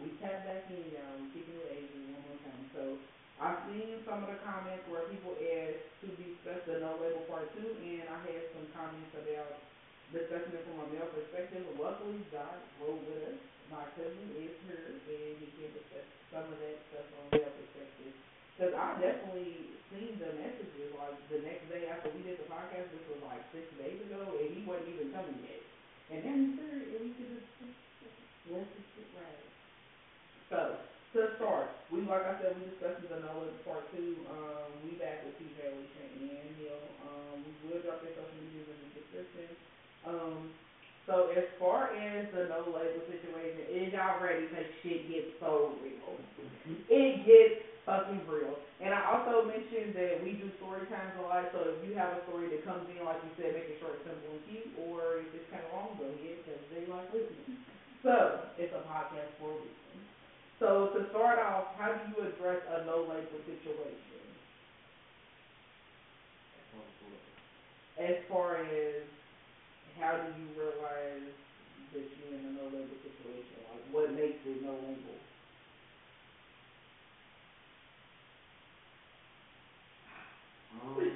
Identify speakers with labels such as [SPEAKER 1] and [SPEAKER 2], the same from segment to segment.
[SPEAKER 1] We tap back in, y'all. We kicking with Adrian one more time. So I've seen some of the comments where people asked to discuss the no label part two, and I had some comments about discussing it from a male perspective. Luckily, Doc rode with us. My cousin is here, and he can discuss some of that stuff from a male perspective. Cause I definitely seen the messages, like, the next day after we did the podcast, which was like six days ago, and he wasn't even coming yet. And now he's here, and we can just, let's just right. So, to start, we, like I said, we discussed the no limit part two, um, we back with TJ, Alicia, and Neil, um, we will drop their social medias in the description. Um, so as far as the no label situation, is y'all ready, cause shit gets so real. It gets fucking real. And I also mentioned that we do story times a lot, so if you have a story that comes in, like you said, make it short, simple, and cute, or if it's kinda long, go ahead, cause they like listening. So, it's a podcast for a reason. So to start off, how do you address a no label situation? As far as how do you realize that you're in a no label situation? Like what makes it no label?
[SPEAKER 2] Um,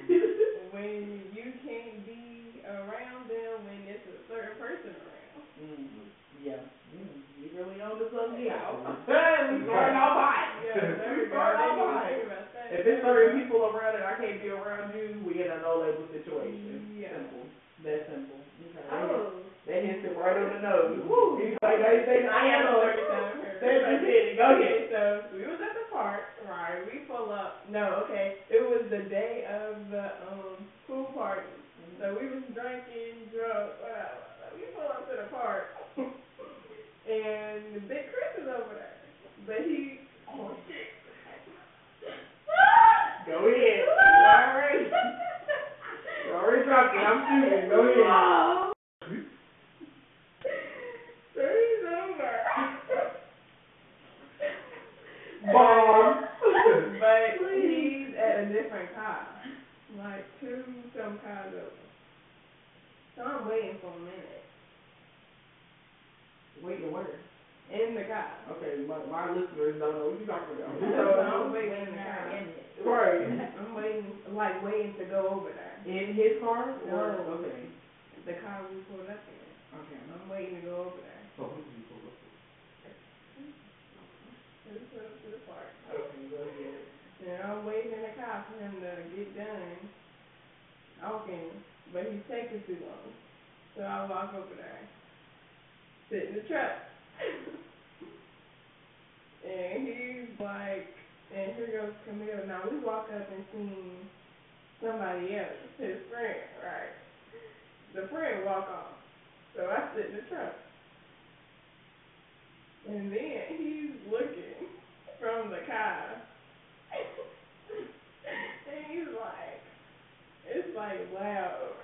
[SPEAKER 3] when you can't be around them when there's a certain person around.
[SPEAKER 1] Mm, yeah. Mm, really on to something now. we starting off hot.
[SPEAKER 3] Yeah,
[SPEAKER 1] we starting off hot.
[SPEAKER 3] think about that.
[SPEAKER 1] If it's certain people around and I can't be around you, we in a no label situation.
[SPEAKER 3] Yeah.
[SPEAKER 1] Simple. That simple. Okay.
[SPEAKER 3] Oh.
[SPEAKER 1] That hits it right on the nose. Woo. He's like, you say
[SPEAKER 3] I am a third
[SPEAKER 1] Woo.
[SPEAKER 3] time here.
[SPEAKER 1] Say what you did. Go ahead.
[SPEAKER 3] Okay, so we was at the park, right? We pull up. No, okay. It was the day of the um pool party. So we was drinking, drunk, whatever. We pull up to the park, and Big Chris is over there, but he. Oh shit.
[SPEAKER 1] Go ahead. You already. Dropped it. I'm shooting. Go ahead.
[SPEAKER 3] So he's over.
[SPEAKER 1] Bomb.
[SPEAKER 3] But he's at a different car. Like two some cars over. So I'm waiting for a minute.
[SPEAKER 1] Wait, where?
[SPEAKER 3] In the car.
[SPEAKER 1] Okay, my, my listeners don't know what you're talking about.
[SPEAKER 3] So I'm waiting in the car.
[SPEAKER 1] Right.
[SPEAKER 3] I'm waiting like waiting to go over there.
[SPEAKER 1] In his car? Or,
[SPEAKER 3] No.
[SPEAKER 1] okay.
[SPEAKER 3] The car we pulled up in.
[SPEAKER 1] Okay.
[SPEAKER 3] I'm waiting to go over there.
[SPEAKER 2] so who do you pull up
[SPEAKER 3] So we pulled up to the park.
[SPEAKER 1] Okay, go ahead.
[SPEAKER 3] And I'm waiting in the car for him to get done talking, but he's taking too long. So I walk over there, sit in the truck. and he's like, and here goes Camille. Now we walk up and see somebody else, his friend, right? The friend walk off. So I sit in the truck. And then he's looking from the car. and he's like, it's like loud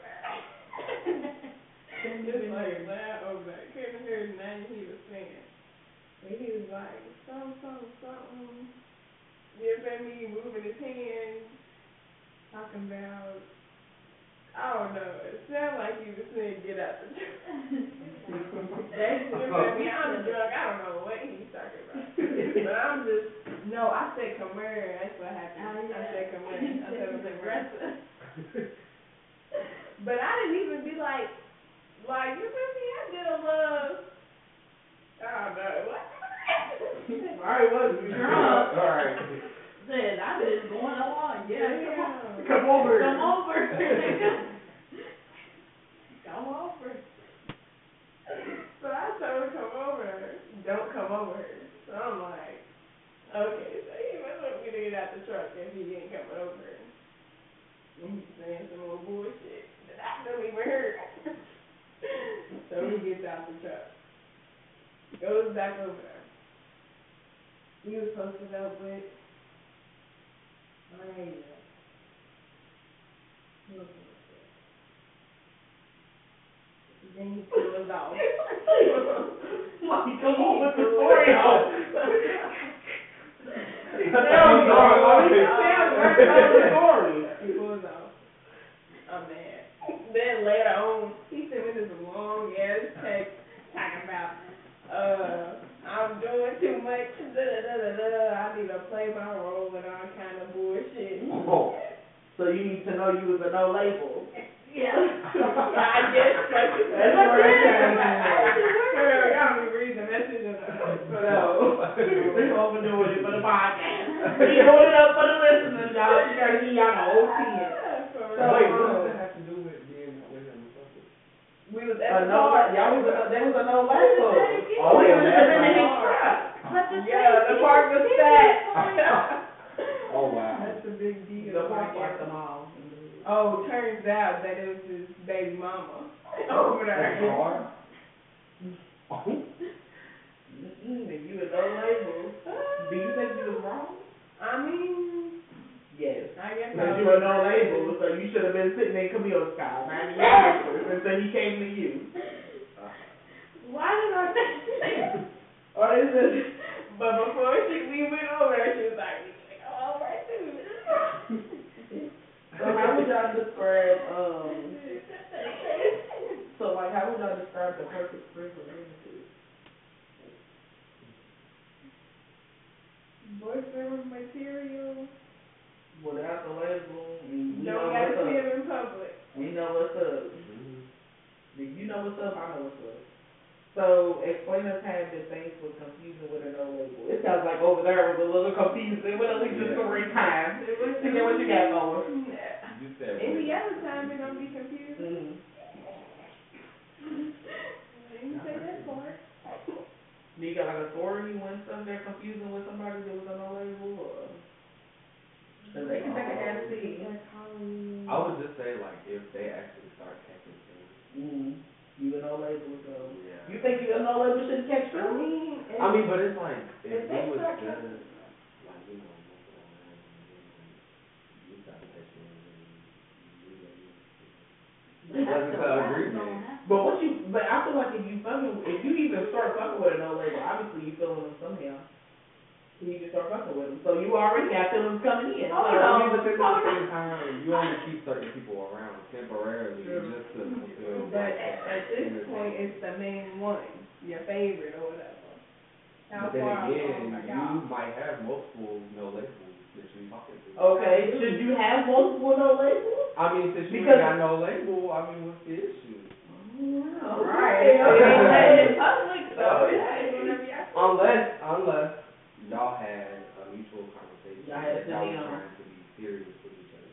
[SPEAKER 3] it's like loud over there. Couldn't hear nothing he was saying. And he was like, something, something, something. Um, you feel me? Moving his hands, talking about, I don't know. It sounded like he was saying, get out the truck. That's, you feel me? I'm drunk. I don't know what he's talking about. but I'm just, no, I said come here. That's what happened. Oh, I said come here. I said come here. But I didn't even be like, like, you feel me? I did a little, I what?
[SPEAKER 1] Well, you drunk.
[SPEAKER 2] Alright.
[SPEAKER 4] Said, I was just going along, yeah, come
[SPEAKER 1] Come over.
[SPEAKER 4] Come over. Come over.
[SPEAKER 3] So I told him come over. Don't come over. So I'm like, okay, so he me to get out the truck if he ain't coming over. And he's saying some more bullshit that I don't even heard. so he gets out the truck. Goes back over there. We was posted up with my neighbor. Look at this. Then he off.
[SPEAKER 1] Like, come on with the story out.
[SPEAKER 2] Sounds
[SPEAKER 1] Sounds
[SPEAKER 2] good.
[SPEAKER 1] Sounds right about the story.
[SPEAKER 3] He pulls off. I'm oh, mad. Then later on, he sent me this long ass text talking about, uh, I'm doing too much. Da, da, da, da, da. I need to play my role and all kind of bullshit.
[SPEAKER 2] Oh.
[SPEAKER 1] So you need to know you was a no label.
[SPEAKER 4] Yeah.
[SPEAKER 3] I guess that's
[SPEAKER 1] That's where it came in.
[SPEAKER 3] Girl, y'all be reading messages.
[SPEAKER 1] No, we overdoing it for the podcast. We doing it up for the listeners, y'all. You gotta give y'all the whole ten.
[SPEAKER 3] For
[SPEAKER 1] So,
[SPEAKER 2] Wait,
[SPEAKER 3] real.
[SPEAKER 2] what
[SPEAKER 1] um,
[SPEAKER 2] does that have to do with being with him or something?
[SPEAKER 3] We was
[SPEAKER 1] A
[SPEAKER 3] at the
[SPEAKER 1] no,
[SPEAKER 3] park.
[SPEAKER 1] y'all was a, there was a no label.
[SPEAKER 2] Oh,
[SPEAKER 1] We was
[SPEAKER 2] that's
[SPEAKER 1] in
[SPEAKER 2] right.
[SPEAKER 1] truck.
[SPEAKER 3] Yeah, the
[SPEAKER 4] thing
[SPEAKER 3] park was
[SPEAKER 4] he
[SPEAKER 3] stacked.
[SPEAKER 4] fine.
[SPEAKER 2] Oh, wow.
[SPEAKER 3] That's a big deal.
[SPEAKER 1] The park
[SPEAKER 3] right
[SPEAKER 1] like
[SPEAKER 3] there.
[SPEAKER 1] them all.
[SPEAKER 3] Oh, turns out that it was his baby mama oh, over there.
[SPEAKER 2] Car? Oh.
[SPEAKER 1] Mm-mm, if you a no label, do you think you was wrong?
[SPEAKER 3] I mean,
[SPEAKER 1] Yes.
[SPEAKER 3] I guess
[SPEAKER 1] Because you
[SPEAKER 3] was
[SPEAKER 1] were no label, so you should have been sitting in Camille's car, minding your business, until he came to you.
[SPEAKER 4] Why did I think?
[SPEAKER 3] Or is it? But before she we went over there, she was like, "We should go over too."
[SPEAKER 1] So how would y'all describe, um, so like, how would y'all describe the perfect spring relationship?
[SPEAKER 3] Boyfriend material.
[SPEAKER 1] Without the label, and we know
[SPEAKER 3] Don't
[SPEAKER 1] what's
[SPEAKER 3] gotta see
[SPEAKER 1] up.
[SPEAKER 3] him in public.
[SPEAKER 1] We know what's up. If you know what's up, I know what's up. So explain us how the things was confusing with a no label. It sounds like over there was a little confusing with Alicia's
[SPEAKER 2] Yeah.
[SPEAKER 1] story time. Forget what you got going.
[SPEAKER 2] You said.
[SPEAKER 3] Any other time it don't be confused.
[SPEAKER 1] Mm.
[SPEAKER 3] Didn't say that part.
[SPEAKER 1] Do you got like a story when something got confusing with somebody that was a no label or? Cause they can take a half seat.
[SPEAKER 2] I would just say like if they actually start catching things.
[SPEAKER 1] Mm. You a no label, so.
[SPEAKER 2] Yeah.
[SPEAKER 1] You think you a no label shouldn't catch
[SPEAKER 3] I
[SPEAKER 1] feelings?
[SPEAKER 3] mean,
[SPEAKER 2] I mean, but it's like if
[SPEAKER 3] if
[SPEAKER 2] we
[SPEAKER 3] they
[SPEAKER 2] was
[SPEAKER 3] start
[SPEAKER 2] good,
[SPEAKER 3] catching-
[SPEAKER 2] like you know, most of the you start catching and you
[SPEAKER 4] That's
[SPEAKER 2] That's
[SPEAKER 4] the
[SPEAKER 2] the agreement.
[SPEAKER 1] But what you, but I feel like if you fucking, if you even start fucking with a no label, obviously you feeling them somehow. You just start fucking with them, so you already got feelings coming in.
[SPEAKER 4] Hold
[SPEAKER 1] So,
[SPEAKER 2] I
[SPEAKER 4] on.
[SPEAKER 2] but at the same time, you only keep certain people around temporarily
[SPEAKER 1] True.
[SPEAKER 2] just to fulfill.
[SPEAKER 3] But at, at uh,
[SPEAKER 2] this
[SPEAKER 3] point, it's the main one, your favorite or whatever. How
[SPEAKER 2] But then again,
[SPEAKER 3] oh along
[SPEAKER 2] you might have multiple no labels that you talking to.
[SPEAKER 1] Okay, should you have multiple no labels?
[SPEAKER 2] I mean, since you
[SPEAKER 1] Because-
[SPEAKER 2] ain't got no label, I mean, what's the issue?
[SPEAKER 1] Oh, oh, right.
[SPEAKER 3] It ain't letting in
[SPEAKER 1] Okay.
[SPEAKER 3] public, so
[SPEAKER 2] Oh,
[SPEAKER 3] it's whenever y'all.
[SPEAKER 2] Unless, unless y'all had a mutual conversation.
[SPEAKER 1] Y'all had a
[SPEAKER 2] that y'all
[SPEAKER 1] sit
[SPEAKER 2] was trying to be serious with each other.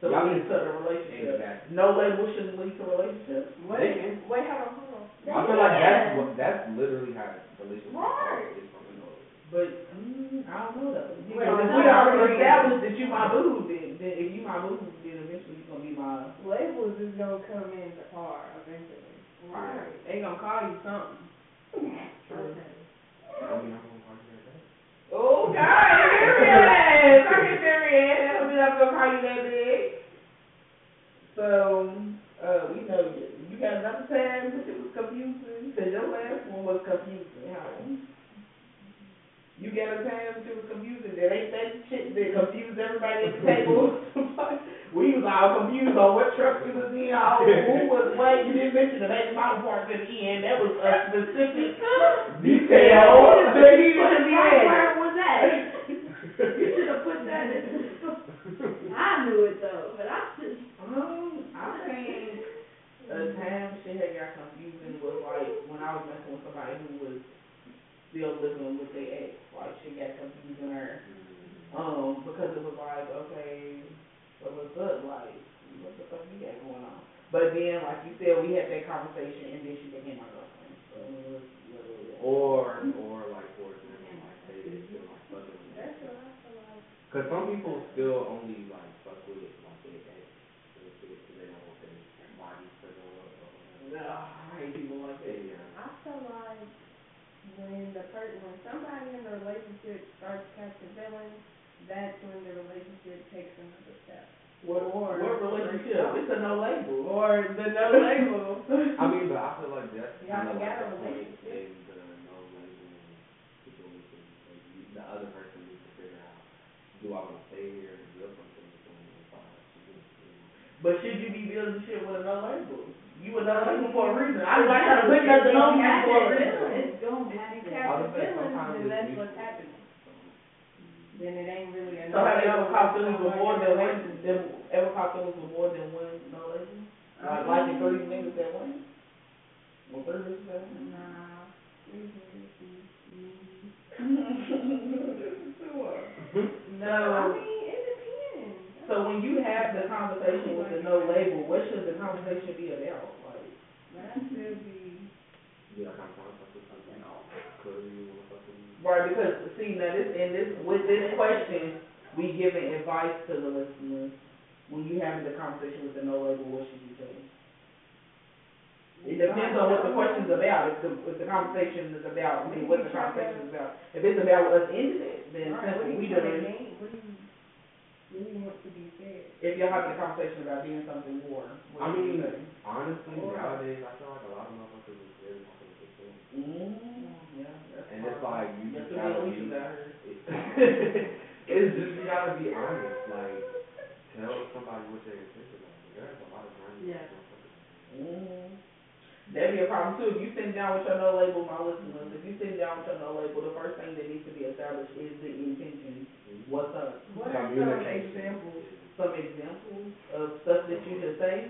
[SPEAKER 1] So
[SPEAKER 2] Y'all
[SPEAKER 1] lead
[SPEAKER 2] need
[SPEAKER 1] to the relationship.
[SPEAKER 2] Exactly.
[SPEAKER 1] No label shouldn't lead to relationship.
[SPEAKER 3] Wait,
[SPEAKER 2] can.
[SPEAKER 3] wait, hold on, hold on.
[SPEAKER 2] I feel like that's what, that's literally how relationships
[SPEAKER 3] Right.
[SPEAKER 2] are, is from a no label.
[SPEAKER 1] But, mm, I don't know though.
[SPEAKER 3] Wait,
[SPEAKER 1] Because if we already
[SPEAKER 3] no.
[SPEAKER 1] established that you my boo, then, then if you my boo, then eventually you gonna be my.
[SPEAKER 3] Labels is gonna come in the car eventually.
[SPEAKER 2] Right.
[SPEAKER 3] They gonna call you something.
[SPEAKER 1] True.
[SPEAKER 2] I mean, I'm gonna call you that back.
[SPEAKER 1] Oh, God, serious. I get serious. Be not gonna call you that big. So, uh, we know you, you got another time that it was confusing, cause your last one was confusing, how? You got a time that it was confusing, that ain't that shit that confused everybody at the table? We was all confused on what truck we was in, all, who was what, you didn't mention the baby mama part at the end, that was a specific detail that he didn't be
[SPEAKER 4] Right
[SPEAKER 1] at.
[SPEAKER 4] where was that? You should have put that in. I knew it though, but I just.
[SPEAKER 1] Um, I think a time shit had got confusing was like when I was messing with somebody who was still living with their ex. Like shit got confusing her. Um, because it was like, okay, so what's up? Like, what the fuck you got going on? But then, like you said, we had that conversation and then she became my girlfriend. So it was literally.
[SPEAKER 2] Or, or like, for example, like, they they still like fucking with
[SPEAKER 3] That's
[SPEAKER 2] each
[SPEAKER 3] what
[SPEAKER 2] other.
[SPEAKER 3] I feel like.
[SPEAKER 2] Cause some people still only like fuck with like their ex, and shit, 'cause they don't want their bodies to go up or whatever.
[SPEAKER 1] Ugh, I hate people like that.
[SPEAKER 2] Yeah.
[SPEAKER 3] I feel like when the per when somebody in a relationship starts catching feelings, that's when the relationship takes another step.
[SPEAKER 1] What,
[SPEAKER 3] Or-
[SPEAKER 1] what relationship? It's a no label.
[SPEAKER 3] Or the no label.
[SPEAKER 2] I mean, but I feel like that's
[SPEAKER 3] Y'all
[SPEAKER 2] kind of
[SPEAKER 3] got
[SPEAKER 2] like
[SPEAKER 3] a
[SPEAKER 2] the point
[SPEAKER 3] relationship?
[SPEAKER 2] in the no label situation, because you, the other person needs to figure out, do I want to stay here and build something with them if I should, you know.
[SPEAKER 1] But should you be building shit with a no label? You a no label for a reason. I'm not trying to put nothing on you for a reason.
[SPEAKER 4] It's gonna
[SPEAKER 3] If you
[SPEAKER 4] happen.
[SPEAKER 3] catch
[SPEAKER 2] I would say
[SPEAKER 3] feelings,
[SPEAKER 2] sometimes
[SPEAKER 3] then that's what's happening. Then it ain't really a.
[SPEAKER 1] So have they ever caught feelings with more than one,
[SPEAKER 3] relationship.
[SPEAKER 1] them, ever caught feelings with more than one, no? Uh, like, like the three niggas that one? Or three niggas that one?
[SPEAKER 4] Nah.
[SPEAKER 3] No, I mean, it depends.
[SPEAKER 1] So when you have the conversation with the no label, what should the conversation be about? Like,
[SPEAKER 3] But I be,
[SPEAKER 2] Yeah, I kind of found something, something, could you want something?
[SPEAKER 1] right, because, see, now this, in this, with this question, we giving advice to the listeners. When you having the conversation with the no label, what should you say? It depends on what the question's about, if the, if the conversation is about, I mean, what the conversation is about. If it's about us ending it, then
[SPEAKER 3] Right, what
[SPEAKER 1] simple,
[SPEAKER 3] do
[SPEAKER 1] we
[SPEAKER 3] you
[SPEAKER 1] do
[SPEAKER 3] want
[SPEAKER 1] it.
[SPEAKER 3] to? What do you, what do you want to be said?
[SPEAKER 1] If you're having a conversation about doing something more,
[SPEAKER 2] I
[SPEAKER 1] what do you
[SPEAKER 2] mean,
[SPEAKER 1] say?
[SPEAKER 2] honestly,
[SPEAKER 3] Or-
[SPEAKER 2] nowadays, I feel like a lot of motherfuckers is very talking to them.
[SPEAKER 1] Mm, yeah, that's
[SPEAKER 2] And it's
[SPEAKER 1] smart.
[SPEAKER 2] like, you
[SPEAKER 1] That's
[SPEAKER 2] just
[SPEAKER 1] the
[SPEAKER 2] gotta
[SPEAKER 1] Alicia
[SPEAKER 2] be,
[SPEAKER 1] out here.
[SPEAKER 2] it's just, you gotta be honest, like, tell somebody what your intentions are. There's a lot of times.
[SPEAKER 4] Yeah.
[SPEAKER 1] Mm. That'd be a problem too, if you sit down with your no label, my listeners, if you sit down with your no label, the first thing that needs to be established is the intention. What's up?
[SPEAKER 3] What are some
[SPEAKER 2] Communication.
[SPEAKER 3] examples?
[SPEAKER 1] Some examples of stuff that you should say?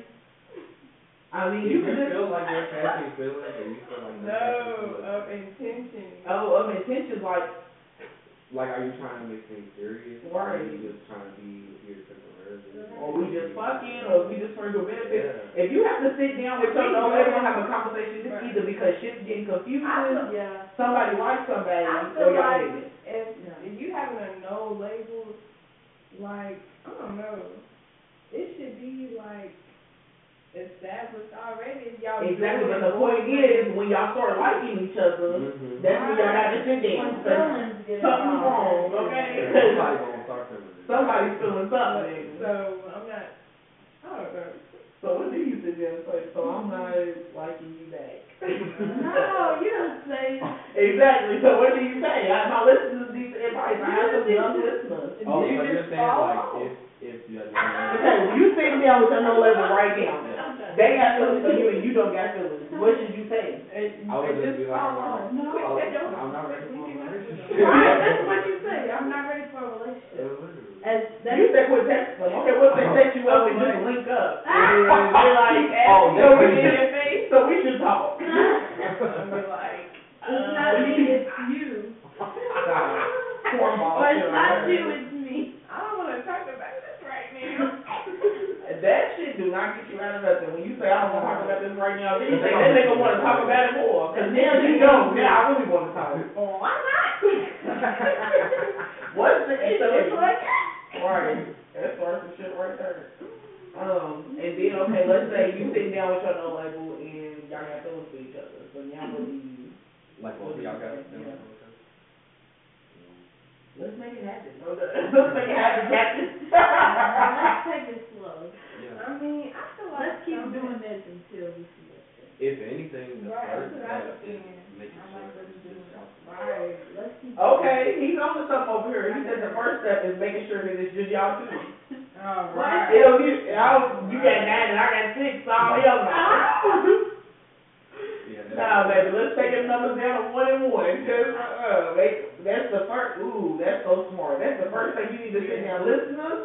[SPEAKER 1] I mean, you
[SPEAKER 2] you
[SPEAKER 1] can just,
[SPEAKER 2] feel like you're catching feelings, or you feel like you're
[SPEAKER 3] No,
[SPEAKER 2] catching feelings,
[SPEAKER 3] of intention.
[SPEAKER 1] oh, of intentions, like,
[SPEAKER 2] like, are you trying to make things serious? Or are you just trying to be here temporarily?
[SPEAKER 1] Or we just fucking, or we just for your benefit.
[SPEAKER 2] Yeah.
[SPEAKER 1] If you have to sit down with your no label and have a conversation, it's
[SPEAKER 3] Right.
[SPEAKER 1] either because shit's getting confusing,
[SPEAKER 4] feel, yeah.
[SPEAKER 1] somebody likes somebody,
[SPEAKER 3] I
[SPEAKER 1] or
[SPEAKER 3] feel
[SPEAKER 1] y'all
[SPEAKER 3] like
[SPEAKER 1] niggas.
[SPEAKER 3] if,
[SPEAKER 4] Yeah.
[SPEAKER 3] if you having a no label, like, I don't know, it should be like established already, if y'all.
[SPEAKER 1] Exactly, but the point is, when y'all start liking each other,
[SPEAKER 2] Mhm.
[SPEAKER 1] that's when y'all have to sit
[SPEAKER 4] When
[SPEAKER 1] down. Something's wrong, okay?
[SPEAKER 2] Somebody gonna start feeling it.
[SPEAKER 1] Somebody's feeling something.
[SPEAKER 3] So, I'm not, I don't know.
[SPEAKER 1] So what do you sit there and say, so I'm not liking you back?
[SPEAKER 4] No, you don't say.
[SPEAKER 1] Exactly, so what do you say? I, my listeners need advice, I have some young listeners.
[SPEAKER 2] Oh, so
[SPEAKER 1] You
[SPEAKER 2] you're
[SPEAKER 1] just
[SPEAKER 2] saying
[SPEAKER 1] fall
[SPEAKER 2] like, if, if you're
[SPEAKER 1] Okay,
[SPEAKER 2] not.
[SPEAKER 1] when you sit down with your no label right now, they got feelings for you and you don't got feelings, what should you say?
[SPEAKER 3] It,
[SPEAKER 2] I would just be like, I'm not,
[SPEAKER 4] No.
[SPEAKER 3] Quit that,
[SPEAKER 2] ready for a
[SPEAKER 3] we cannot do
[SPEAKER 2] relationship.
[SPEAKER 4] Right, that's what you say, I'm not ready for a relationship.
[SPEAKER 2] Yeah, literally.
[SPEAKER 4] As, that's.
[SPEAKER 1] You said quit texting them, okay, what if they text you up and just link up? And then they're like,
[SPEAKER 2] Oh,
[SPEAKER 1] so we
[SPEAKER 2] that's-
[SPEAKER 1] should, so we should talk.
[SPEAKER 3] I'm be like,
[SPEAKER 4] It's not um, me, it's you.
[SPEAKER 1] Cornball.
[SPEAKER 4] Or it's
[SPEAKER 1] shit
[SPEAKER 4] not you, it's me.
[SPEAKER 3] I don't wanna talk about this right now.
[SPEAKER 1] That shit do not get you out of nothing. When you say, I don't wanna talk about this right now, then you think that nigga wanna talk about it more. Cause now you know, now I really wanna talk.
[SPEAKER 3] Oh, why not?
[SPEAKER 1] What's the
[SPEAKER 3] So it's
[SPEAKER 1] issue?
[SPEAKER 3] like,
[SPEAKER 1] Right, that starts some shit right there. Um, and then, okay, let's say you sitting down with your no label and y'all got feelings for each other, so now what do you,
[SPEAKER 2] Like, what we all got.
[SPEAKER 1] Yeah. let's make it happen. Let's make it happen, Captain.
[SPEAKER 4] Let's take it slow.
[SPEAKER 2] Yeah.
[SPEAKER 3] I mean, I feel like.
[SPEAKER 4] Let's keep doing this until we see what's there.
[SPEAKER 2] If anything, the
[SPEAKER 3] Right,
[SPEAKER 2] first
[SPEAKER 3] that's what I
[SPEAKER 2] step
[SPEAKER 3] was
[SPEAKER 2] is
[SPEAKER 3] saying.
[SPEAKER 2] making
[SPEAKER 4] I
[SPEAKER 2] sure
[SPEAKER 4] like what
[SPEAKER 2] it's
[SPEAKER 4] you're
[SPEAKER 2] just
[SPEAKER 4] doing.
[SPEAKER 2] y'all.
[SPEAKER 3] Right.
[SPEAKER 4] Let's keep.
[SPEAKER 1] Okay, he's on to something over here. He said the first step is making sure that it's just y'all two.
[SPEAKER 3] All
[SPEAKER 1] Right.
[SPEAKER 3] right.
[SPEAKER 1] It'll be, I, you got nine and I got six, so hell no. Nah, baby, let's take the numbers down to one and one. Just, uh, they, that's the first, ooh, that's so smart. That's the first thing you need to sit down. Listeners,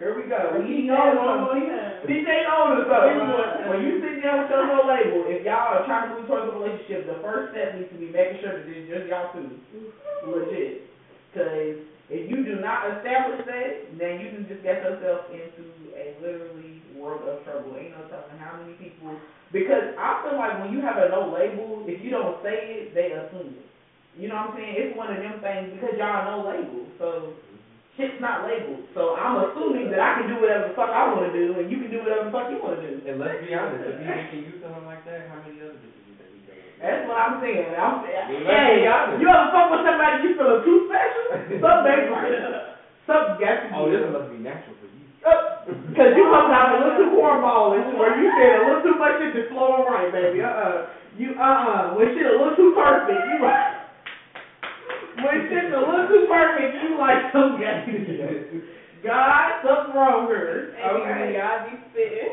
[SPEAKER 1] here we go. We know
[SPEAKER 3] one time.
[SPEAKER 1] DJ knows something.
[SPEAKER 3] Yeah.
[SPEAKER 1] When you sit down with your no label, if y'all are trying to move towards a relationship, the first step needs to be making sure that it's just y'all two. Legit. Cause if you do not establish that, then you can just get yourself into a literally world of trouble. Ain't no telling how many people, because I feel like when you have a no label, if you don't say it, they assume it. You know what I'm saying? It's one of them things because y'all no label, so shit's not labeled. So I'm assuming that I can do whatever the fuck I wanna do and you can do whatever the fuck you wanna do.
[SPEAKER 2] And let's be honest, if he making you feeling like that, how many other bitches you think he feeling?
[SPEAKER 1] That's what I'm saying. I'm saying,
[SPEAKER 2] Let's
[SPEAKER 1] hey, you ever fuck with somebody you feeling too special? Something ain't right. Something got to be.
[SPEAKER 2] Oh, this must be natural for you.
[SPEAKER 1] Oh, Cause you coming out a little too cornballish, where you said a little too much shit to flow right, baby. Uh-uh. You, uh-uh. When shit a little too perfect, you like. When shit's a little too perfect, you like some gay. God, something wrong here.
[SPEAKER 3] And you
[SPEAKER 1] Okay.
[SPEAKER 3] y'all be spitting.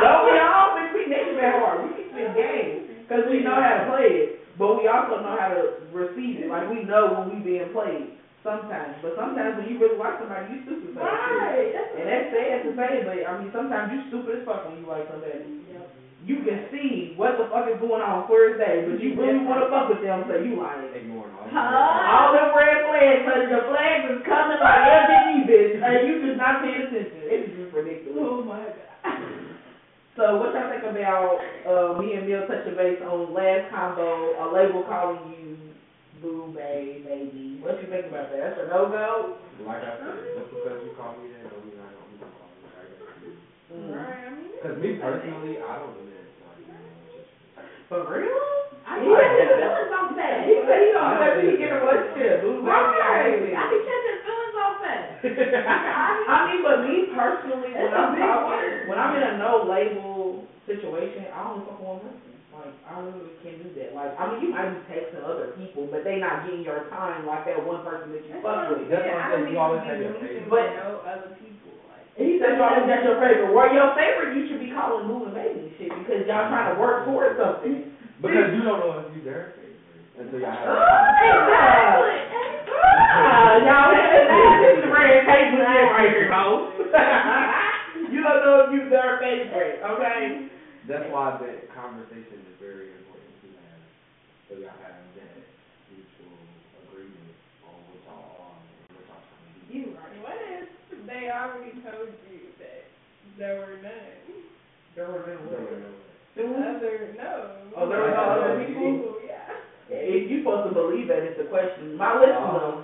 [SPEAKER 1] No, we all think we niggas that hard. We can spit game, cause we know how to play it. but we also know how to receive it, like we know when we being played sometimes, but sometimes when you really like somebody, you stupid for that shit.
[SPEAKER 4] Right, that's.
[SPEAKER 1] And that's sad to say, but I mean, sometimes you stupid as fuck when you like somebody.
[SPEAKER 4] Yep.
[SPEAKER 1] You can see what the fuck is going on clear as but you really wanna fuck with them, so you like.
[SPEAKER 2] Ignoring all.
[SPEAKER 4] Huh?
[SPEAKER 1] All them red flags, cause the flags is coming like LGBT bitch, and you just not paying attention. It's just ridiculous.
[SPEAKER 4] Oh my god.
[SPEAKER 1] So what y'all think about, uh, me and Bill touching base on last combo, a label calling you boo, babe, baby? What you think about that? That's a no-go?
[SPEAKER 2] Like I said, just because you call me that, don't mean I don't, I'm gonna call you that. I guess.
[SPEAKER 1] Mm.
[SPEAKER 3] I mean.
[SPEAKER 2] Cause me personally, I don't do that, like, you.
[SPEAKER 1] For real?
[SPEAKER 4] I he got his feelings on that.
[SPEAKER 1] He said he don't let me get in a relationship,
[SPEAKER 4] Right,
[SPEAKER 1] baby.
[SPEAKER 4] I be catching feelings off that.
[SPEAKER 1] I mean, but me personally, when
[SPEAKER 4] It's a
[SPEAKER 1] I'm talking, when I'm in a no label situation, I only fuck with one person. Like, I really can't do that. Like, I mean, you might be texting other people, but they not getting your time like that one person that you
[SPEAKER 3] That's
[SPEAKER 1] fuck with.
[SPEAKER 2] That's
[SPEAKER 3] saying,
[SPEAKER 2] what I'm saying, you
[SPEAKER 3] need
[SPEAKER 2] always have
[SPEAKER 3] be
[SPEAKER 2] your favorite.
[SPEAKER 3] with no other people, like.
[SPEAKER 1] He said you always got your favorite. Well, your favorite, you should be calling boo and baby shit because y'all trying to work towards something.
[SPEAKER 2] Because you don't know if you their favorite until y'all have.
[SPEAKER 1] Oh,
[SPEAKER 2] a conversation.
[SPEAKER 4] Exactly.
[SPEAKER 1] Ah, y'all, this is the red paper shit right here, ho. You don't know if you their favorite, okay?
[SPEAKER 2] That's why that conversation is very important to have, so y'all have that mutual agreement on what y'all are, and what y'all trying to do.
[SPEAKER 3] You right. What if they already told you that there were none?
[SPEAKER 1] There were no
[SPEAKER 2] So, know,
[SPEAKER 3] Other, no.
[SPEAKER 1] Oh, there were no other people?
[SPEAKER 3] Yeah.
[SPEAKER 1] If you supposed to believe that, it's the question. My listeners,
[SPEAKER 2] Uh,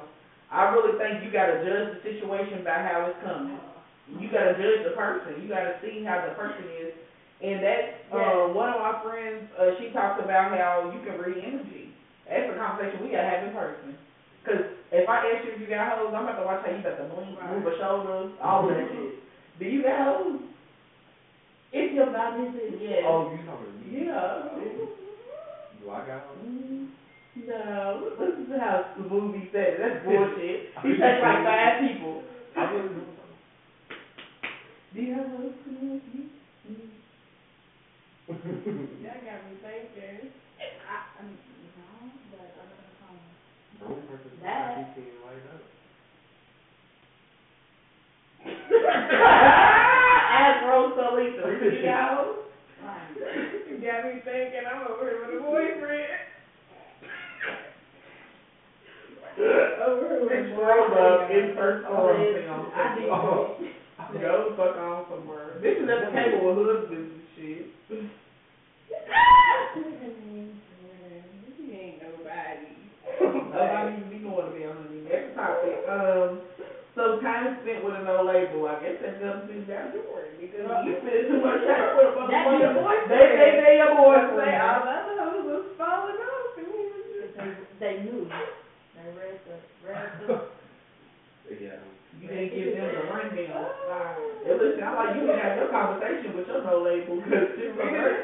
[SPEAKER 1] I really think you gotta judge the situation by how it's coming. You gotta judge the person. You gotta see how the person is. And that's, uh, one of my friends, uh, she talks about how you can read energy. That's a conversation we gotta have in person. Cause if I ask you if you got hoes, I'm about to watch how you got to blink, move a shoulder, all of that shit. Do you got hoes? If your body says yes.
[SPEAKER 2] Oh, you talking to me?
[SPEAKER 1] Yeah.
[SPEAKER 2] Do I got one?
[SPEAKER 1] No, this is how the movie said it. That's bullshit. He touched like five people.
[SPEAKER 2] I really do something.
[SPEAKER 1] Do you have a community?
[SPEAKER 3] That got me thinking.
[SPEAKER 4] I, I mean, no, but I'm not gonna call him.
[SPEAKER 2] The only person I
[SPEAKER 4] That-
[SPEAKER 2] keep light up.
[SPEAKER 1] Solita. You got.
[SPEAKER 3] Me thinking I'm over here with a boyfriend. over here with a
[SPEAKER 1] in
[SPEAKER 3] boyfriend.
[SPEAKER 1] first
[SPEAKER 4] Oh, I did.
[SPEAKER 2] Oh.
[SPEAKER 1] Go the fuck on somewhere. This is at the table with husbands and shit.
[SPEAKER 3] He ain't nobody.
[SPEAKER 1] Nobody be be on the next topic. Um, so time spent with a no label, I guess that's nothing to do about yours, because you spend too much time with a
[SPEAKER 4] That be your
[SPEAKER 1] motherfucker.
[SPEAKER 4] boyfriend.
[SPEAKER 1] They, they, they your
[SPEAKER 3] Say
[SPEAKER 1] boyfriend.
[SPEAKER 3] all the other hoes was falling off and he was just.
[SPEAKER 4] They, they knew. They read the, read the.
[SPEAKER 2] Yeah.
[SPEAKER 1] You didn't give them the rundown. Hey, listen, I like you to have your conversation with your no label, cause shit's so hurt.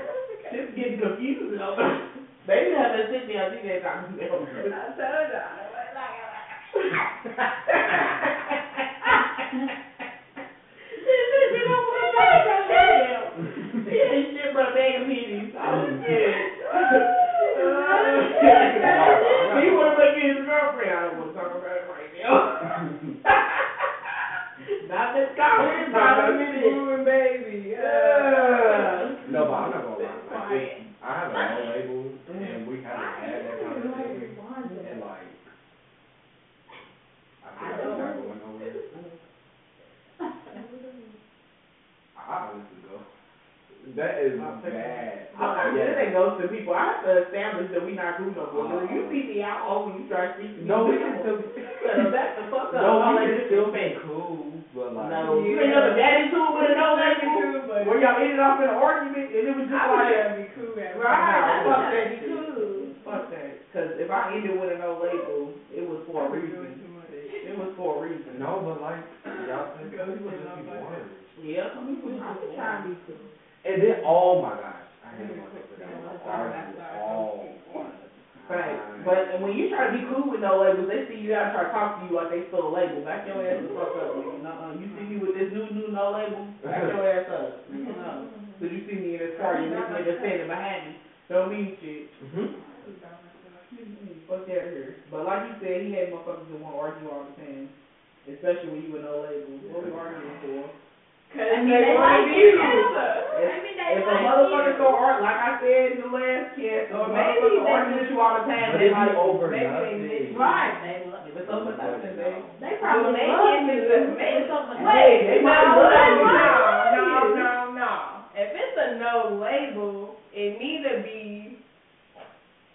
[SPEAKER 1] Shit's getting confusing. They didn't have that sit down, see that talking to them.
[SPEAKER 3] I told y'all, it was like,
[SPEAKER 1] He ain't shit but a bag of meetings. Oh, shit. He wanna look at his girlfriend. I don't wanna talk about it right now. Not this college, not a minute.
[SPEAKER 3] moving baby.
[SPEAKER 1] Yeah.
[SPEAKER 2] No, but I'm not gonna lie, like,
[SPEAKER 3] Quiet.
[SPEAKER 2] I have a no label, and we haven't had that conversation, and like, I feel like it's not going nowhere. I honestly go, that is bad.
[SPEAKER 1] I'm not good
[SPEAKER 2] Yeah.
[SPEAKER 1] at ghosting people. I have to establish that we not cool no more. Girl, You see me out over, you try to speak to me.
[SPEAKER 2] No, we can still,
[SPEAKER 1] Better back the fuck up.
[SPEAKER 2] no,
[SPEAKER 1] Don't
[SPEAKER 2] we
[SPEAKER 1] let
[SPEAKER 2] can
[SPEAKER 1] this
[SPEAKER 2] still
[SPEAKER 1] be
[SPEAKER 2] be cool, but like.
[SPEAKER 1] No, you ain't never got into it with a no label?
[SPEAKER 3] Cool, but-
[SPEAKER 1] Where y'all ended up in an argument and it was just
[SPEAKER 3] I would
[SPEAKER 1] like,
[SPEAKER 3] rather be cool at
[SPEAKER 1] Right.
[SPEAKER 4] That's
[SPEAKER 1] Fuck
[SPEAKER 4] not
[SPEAKER 1] that
[SPEAKER 4] be
[SPEAKER 1] shit.
[SPEAKER 4] cool.
[SPEAKER 1] fuck that. Cause if I ended with a no label, it was for a
[SPEAKER 3] doing
[SPEAKER 1] reason.
[SPEAKER 3] too much.
[SPEAKER 1] It was for a reason.
[SPEAKER 2] No, but like, y'all think people just be boring.
[SPEAKER 1] Yeah, some people just
[SPEAKER 4] I'm trying to be cool.
[SPEAKER 2] And then, oh my gosh, I had one for that, argue all
[SPEAKER 1] Right, but and when you try to be cool with no labels, they see you out try to talk to you like they stole a label. Back your ass the fuck up. Nuh-uh. You see me with this new, new no label? Back your ass up. No. So you see me in this party and this nigga standing behind me. Don't mean shit.
[SPEAKER 2] Mm-hmm.
[SPEAKER 1] fuck of here. But like you said, he had motherfuckers that want to argue all the time, especially when you with no label. What we arguing for?
[SPEAKER 3] Cause
[SPEAKER 4] I mean,
[SPEAKER 3] they
[SPEAKER 4] they like
[SPEAKER 3] be
[SPEAKER 4] you.
[SPEAKER 3] together.
[SPEAKER 4] Maybe they
[SPEAKER 1] If a
[SPEAKER 4] like
[SPEAKER 1] motherfucker
[SPEAKER 4] you.
[SPEAKER 1] go argue, like I said in the last cast, a
[SPEAKER 3] Or maybe
[SPEAKER 1] motherfucker
[SPEAKER 3] they
[SPEAKER 1] argue with
[SPEAKER 3] just-
[SPEAKER 1] you all the time,
[SPEAKER 2] But
[SPEAKER 1] they
[SPEAKER 2] if
[SPEAKER 1] like
[SPEAKER 2] over
[SPEAKER 3] maybe they
[SPEAKER 2] nothing.
[SPEAKER 4] Right, they love,
[SPEAKER 1] If it's over nothing, they.
[SPEAKER 4] they probably
[SPEAKER 3] They
[SPEAKER 4] love
[SPEAKER 3] can't
[SPEAKER 4] you.
[SPEAKER 3] do it.
[SPEAKER 4] It's over
[SPEAKER 1] Hey,
[SPEAKER 4] nothing.
[SPEAKER 1] they
[SPEAKER 3] No,
[SPEAKER 1] might
[SPEAKER 3] no,
[SPEAKER 1] love
[SPEAKER 3] no,
[SPEAKER 1] you.
[SPEAKER 3] no, no, no. If it's a no label, it need to be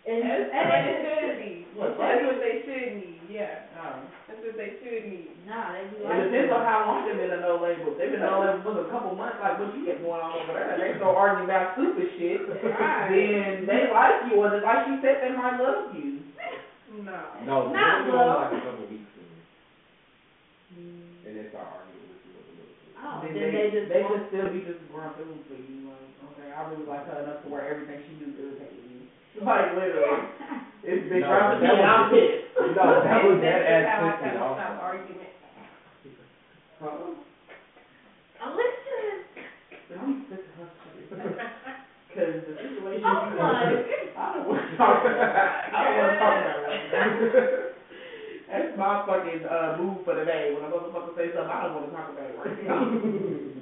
[SPEAKER 4] And,
[SPEAKER 3] That's
[SPEAKER 4] and
[SPEAKER 3] it
[SPEAKER 4] it
[SPEAKER 3] should be.
[SPEAKER 1] What,
[SPEAKER 3] That's what they should need, yeah.
[SPEAKER 1] Um,
[SPEAKER 3] That's what they should need.
[SPEAKER 4] Nah, they be
[SPEAKER 1] It
[SPEAKER 4] like.
[SPEAKER 1] depends on how long they've been a no label. They've been no label for a couple months, like what you get going on over there. They start arguing about stupid shit.
[SPEAKER 3] Right.
[SPEAKER 1] Then they like you, or just like she said, they might love you.
[SPEAKER 3] No.
[SPEAKER 2] No,
[SPEAKER 4] Not
[SPEAKER 2] it's only
[SPEAKER 4] love.
[SPEAKER 2] like a couple weeks and they start arguing with you a little bit.
[SPEAKER 4] Oh,
[SPEAKER 1] then
[SPEAKER 4] then they just.
[SPEAKER 1] they
[SPEAKER 4] want-
[SPEAKER 1] just still be just going for you. Like, okay, I really like her enough to where everything she do irritates me. Like literally, it's been
[SPEAKER 2] No,
[SPEAKER 1] dropping
[SPEAKER 2] that
[SPEAKER 1] me and
[SPEAKER 2] was-
[SPEAKER 1] I'm pissed.
[SPEAKER 2] No, that was
[SPEAKER 3] That's
[SPEAKER 2] that
[SPEAKER 3] just
[SPEAKER 2] ass
[SPEAKER 3] how I
[SPEAKER 2] pussy
[SPEAKER 3] kinda
[SPEAKER 2] also.
[SPEAKER 3] stop argument.
[SPEAKER 1] Huh?
[SPEAKER 4] Listen.
[SPEAKER 1] I'm sick of her shit. Cause the situation
[SPEAKER 4] Oh,
[SPEAKER 1] you
[SPEAKER 4] my.
[SPEAKER 1] I don't wanna talk about I don't wanna talk about it. That's my fucking uh move for the day. When a motherfucker say something, I don't wanna talk about it right now.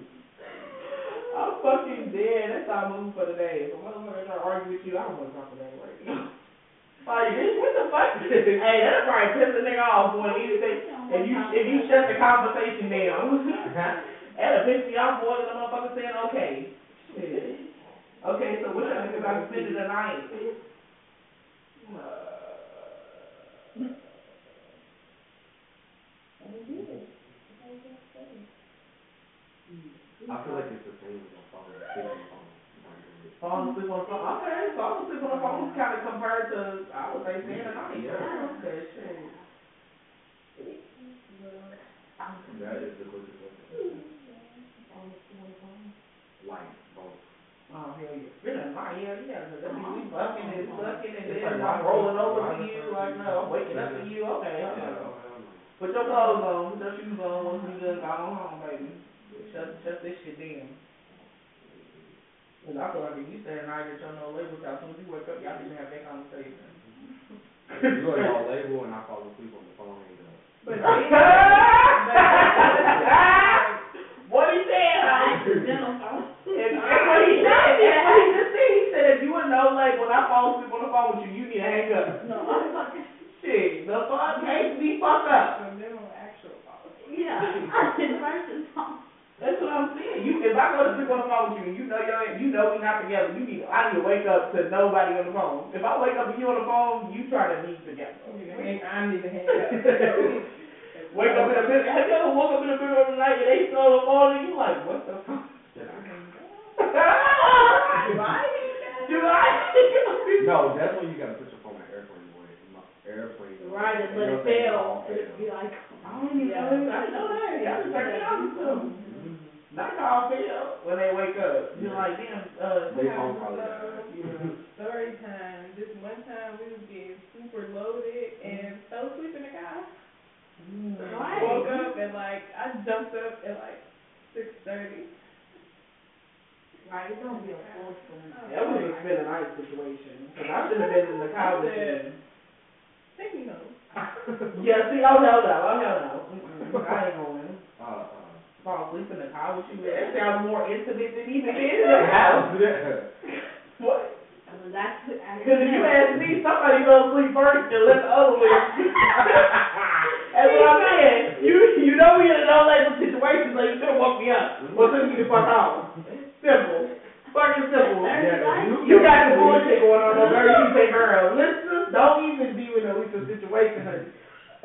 [SPEAKER 1] I'm fucking dead. That's our move for the day. If a motherfucker try to argue with you, I don't wanna talk about it right now. Like, bitch, what the fuck? hey, that'll probably piss a nigga off more than anything. If you if you shut the conversation down. That'll piss me off more than a motherfucker saying okay. Okay, so what y'all think about spending the night?
[SPEAKER 2] Uh, I feel like it's the same
[SPEAKER 1] Falling asleep on the phone. Okay, falling asleep on the phone is kind of compared to, I would say, staying the night.
[SPEAKER 2] Yeah.
[SPEAKER 1] Okay, shit.
[SPEAKER 2] That is the quickest way. Like, both.
[SPEAKER 1] Oh, hell yeah. Spending the night, yeah, yeah, cause that means we fucking and sucking and then I'm rolling over to you, like, no, I'm waking up to you, okay,
[SPEAKER 2] hell.
[SPEAKER 1] Put your clothes on, put your shoes on, once we done on home, baby. Shut, shut this shit down. Cause I feel like if you stay at night at your no label house, when you wake up, y'all need to have that conversation.
[SPEAKER 2] You are all label and I fall asleep on the phone and, uh,
[SPEAKER 3] But
[SPEAKER 1] What he said, huh?
[SPEAKER 4] Accidental phone.
[SPEAKER 1] And what he said, that's what he just said, he said if you a no label and I fall asleep on the phone with you, you need to hang up.
[SPEAKER 4] No, I'm fucking,
[SPEAKER 1] Shit, the fuck, hey, be fucked up.
[SPEAKER 3] But them are actual fault.
[SPEAKER 4] yeah, I'm in person phone.
[SPEAKER 1] That's what I'm saying. You, if I go to sleep on the phone with you, and you know you you know we not together. You need, I need to wake up to nobody on the phone. If I wake up and you on the phone, you try to be together.
[SPEAKER 3] I need to I need to hang up.
[SPEAKER 1] Wake up in the middle. Have you ever woke up in the middle of the night and they still on the phone and you like, what the fuck?
[SPEAKER 2] shit, I
[SPEAKER 3] Do I hang up?
[SPEAKER 1] Do I?
[SPEAKER 2] No, that's when you gotta put your phone in airplane mode. In my Airplane. mode.
[SPEAKER 4] Right, and let it
[SPEAKER 2] It'll say
[SPEAKER 4] fail,
[SPEAKER 2] all
[SPEAKER 4] it'd be
[SPEAKER 2] fail.
[SPEAKER 4] like.
[SPEAKER 1] I don't even know. I didn't know that. Y'all just turn it on too. Not all fail when they wake up. You're like, damn, uh,
[SPEAKER 2] They
[SPEAKER 1] somebody-
[SPEAKER 2] phone probably died.
[SPEAKER 1] Yeah.
[SPEAKER 3] Story time. This one time we was getting super loaded and fell asleep in the car.
[SPEAKER 4] Right.
[SPEAKER 3] Woke up and like I jumped up at like six thirty.
[SPEAKER 4] Right, it's gonna be a force for them.
[SPEAKER 1] That was a spend the night situation. Cause I should have been in the car with you.
[SPEAKER 3] Take me home.
[SPEAKER 1] Yeah, see, oh hell no, oh hell no. I ain't going.
[SPEAKER 2] Uh, uh.
[SPEAKER 1] Fall asleep in the car with you. That sounds more intimate than even being in the house. What?
[SPEAKER 4] I mean.
[SPEAKER 1] Cause if you ask me, somebody go to sleep first and let the other one. That's what I'm saying. You you know we in a no label situation, so you should have woke me up. Or took me the fuck out. Simple. Fucking simple.
[SPEAKER 2] Yeah, you-
[SPEAKER 1] You got the bullshit going on over there, you say, girl, listen, don't even be in a lethal situation, honey.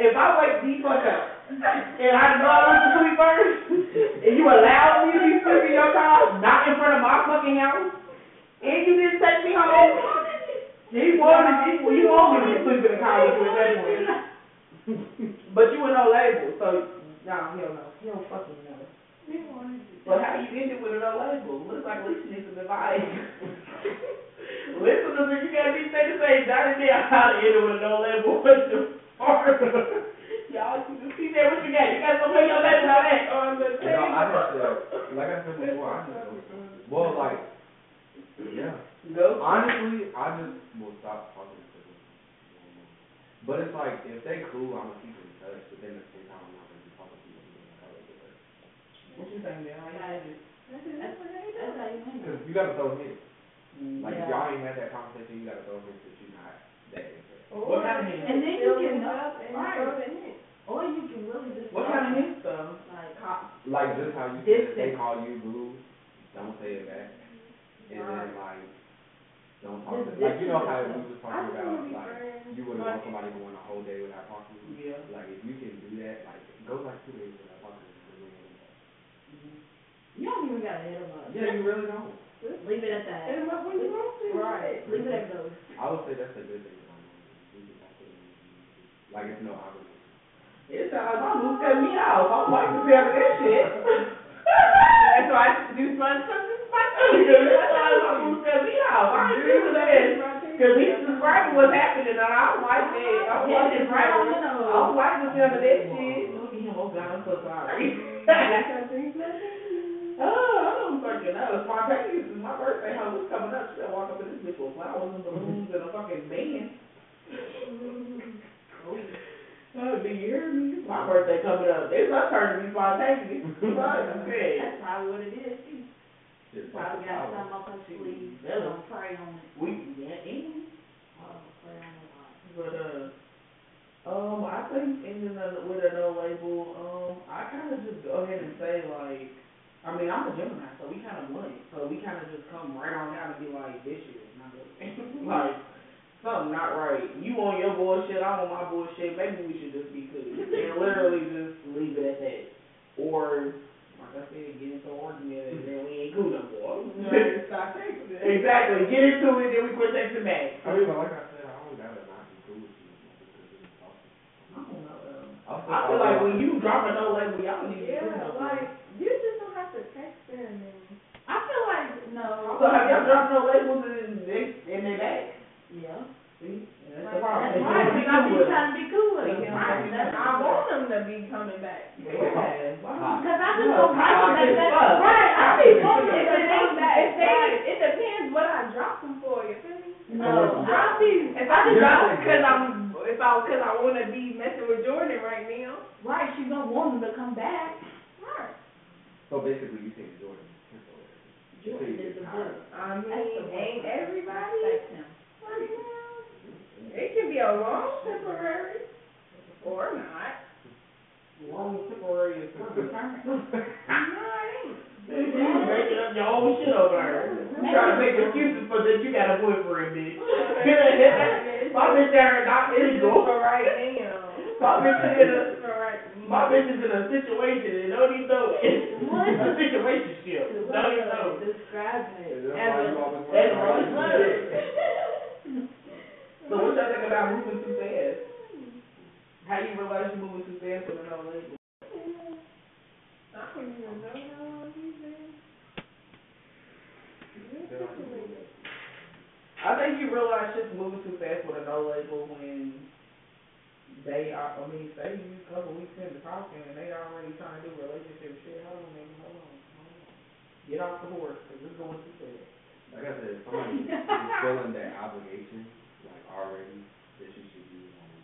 [SPEAKER 1] If I wake the fuck up, and I know I to sleep first, and you allowed me to be sleeping in your car, not in front of my fucking house, and you didn't take me home, he you, wanted me to sleep in the car with you point. But you were no label, so, nah, hell don't fucking know. But how you end it with a no label? Looks like Lisa needs some advice. Listen to me, you got anything to say, down how to end it with a no label question. Y'all, you see that what you got? You got something on your label on that?
[SPEAKER 3] On the
[SPEAKER 2] No, I just, uh, like I said before, I just, well, like, yeah.
[SPEAKER 1] Go.
[SPEAKER 2] Honestly, I just will stop talking to them. But it's like, if they cool, I'm gonna keep in touch, but then at the same time, I'm not gonna be talking to people who don't know each other.
[SPEAKER 1] What you think, man? How you
[SPEAKER 4] Right.
[SPEAKER 1] think it?
[SPEAKER 3] That's what they do.
[SPEAKER 4] That's how you handle
[SPEAKER 2] Cause you gotta throw them in.
[SPEAKER 1] Mm.
[SPEAKER 2] Like, if y'all ain't had that conversation, you gotta throw them in since you're not that interested.
[SPEAKER 1] What kind of hint?
[SPEAKER 4] And then you can know,
[SPEAKER 3] up and
[SPEAKER 4] right.
[SPEAKER 3] throw the hint.
[SPEAKER 4] Or you can really just.
[SPEAKER 1] What kind of hints though?
[SPEAKER 4] Like,
[SPEAKER 2] Like, just how you said, if they call you boo, don't say it back. And then like, don't talk to, like, you know how we was
[SPEAKER 3] I
[SPEAKER 2] talking about, like, you wouldn't want somebody going a whole day without talking to you.
[SPEAKER 1] Yeah.
[SPEAKER 2] Like, if you can do that, like, go like two days without talking to them. and then- mm-hmm.
[SPEAKER 4] you don't even gotta hit them up.
[SPEAKER 2] Yeah, you really don't.
[SPEAKER 4] Leave it at that.
[SPEAKER 3] Hit 'em up when you want to.
[SPEAKER 4] Right, leave it at those.
[SPEAKER 2] I would say that's a good thing about it. You can talk to them. Like, it's no obligation.
[SPEAKER 1] It sounds like uh, my boo cut me off. I'm like to tell this shit.
[SPEAKER 3] That's why I do fun stuff with my
[SPEAKER 1] Because it sounds like my boo cut me off. I ain't feeling that. Cause he's describing what's happening and I don't like. I don't like
[SPEAKER 4] right on the
[SPEAKER 1] I
[SPEAKER 4] nose.
[SPEAKER 1] don't like this none of that shit. Look at him, oh God, I'm so sorry. Oh, I don't fucking know. Spontaneous is my birthday. How was coming up? She said, walk up in this bitch with flowers and balloons and a fucking band. Oh, do you hear me? It's my birthday coming up. It's my turn to be spontaneous. Fuck, okay.
[SPEAKER 4] That's probably what it is, too. Probably got
[SPEAKER 2] talk to
[SPEAKER 4] something up her sleeve,
[SPEAKER 1] Yeah.
[SPEAKER 4] don't pray on it.
[SPEAKER 1] We, yeah, and,
[SPEAKER 4] Oh, pray on it a lot.
[SPEAKER 1] but, uh, um, I think ending up with a no label, um, I kinda just go ahead and say like, I mean, I'm a Gemini, so we kinda blunt, so we kinda just come right on out and be like, this shit is not good. Like, something not right. You on your bullshit, I'm on my bullshit, maybe we should just be cool. And literally just leave it at that. Or, like I said, get into an argument and then we ain't cool no more.
[SPEAKER 3] Stop taking.
[SPEAKER 1] Exactly, get into it, then we quit texting back.
[SPEAKER 2] I mean, but like I said, I don't gotta not be cool with you. just because you're talking.
[SPEAKER 1] I don't know,
[SPEAKER 2] I'll
[SPEAKER 1] I feel like when you drop a no label, y'all need to be cool
[SPEAKER 3] Yeah, like, you just don't have to text them and.
[SPEAKER 4] I feel like, no.
[SPEAKER 1] So have y'all dropped no labels and they, and they back?
[SPEAKER 4] Yeah.
[SPEAKER 1] See, that's
[SPEAKER 3] Like,
[SPEAKER 1] the problem.
[SPEAKER 4] That's right, because I be trying to be cool with them. Right, that's
[SPEAKER 3] I want them to be coming back.
[SPEAKER 1] Yeah, why?
[SPEAKER 4] Cause I just don't like them
[SPEAKER 1] like
[SPEAKER 4] that,
[SPEAKER 1] it.
[SPEAKER 4] Right, I be wanting
[SPEAKER 3] If
[SPEAKER 4] to
[SPEAKER 3] come back, if they, it depends what I drop them for, you feel me?
[SPEAKER 4] No, I be,
[SPEAKER 3] If
[SPEAKER 4] I just
[SPEAKER 3] drop them cause I'm, if I, cause I wanna be messing with Jordan right now.
[SPEAKER 4] right, she gonna want them to come back.
[SPEAKER 3] Right.
[SPEAKER 2] So basically, you think Jordan is temporary.
[SPEAKER 4] Jordan is the
[SPEAKER 2] tired.
[SPEAKER 4] best.
[SPEAKER 3] I mean,
[SPEAKER 4] That's the word.
[SPEAKER 3] ain't everybody
[SPEAKER 4] Respect him.
[SPEAKER 3] right now. It can be a long temporary, or not.
[SPEAKER 1] Long temporary is temporary.
[SPEAKER 3] No, it ain't.
[SPEAKER 1] You making up your own shit over there. You trying to make excuses for that you got a boyfriend, bitch. My bitch there not
[SPEAKER 3] It's just
[SPEAKER 1] illegal.
[SPEAKER 3] for right now.
[SPEAKER 1] My bitch is in a,
[SPEAKER 3] for right now.
[SPEAKER 1] My bitch is in a situation and don't even know it.
[SPEAKER 4] What?
[SPEAKER 1] A situationship, don't even know.
[SPEAKER 4] Describing it.
[SPEAKER 2] That's
[SPEAKER 4] as
[SPEAKER 2] why
[SPEAKER 4] a-
[SPEAKER 2] you always want
[SPEAKER 1] That's
[SPEAKER 2] to
[SPEAKER 1] why
[SPEAKER 2] argue.
[SPEAKER 1] you So what y'all think about moving too fast? How do you realize you're moving too fast with a no label?
[SPEAKER 3] I don't even know how long he's been.
[SPEAKER 1] I think you realize shit's moving too fast with a no label when they are, I mean, say you a couple weeks into talking and they already trying to do relationship shit, hold on, nigga, hold on, hold on. Get off the horse, cause it's going too fast.
[SPEAKER 2] Like I said, if somebody is feeling that obligation, like already, that you should be, um,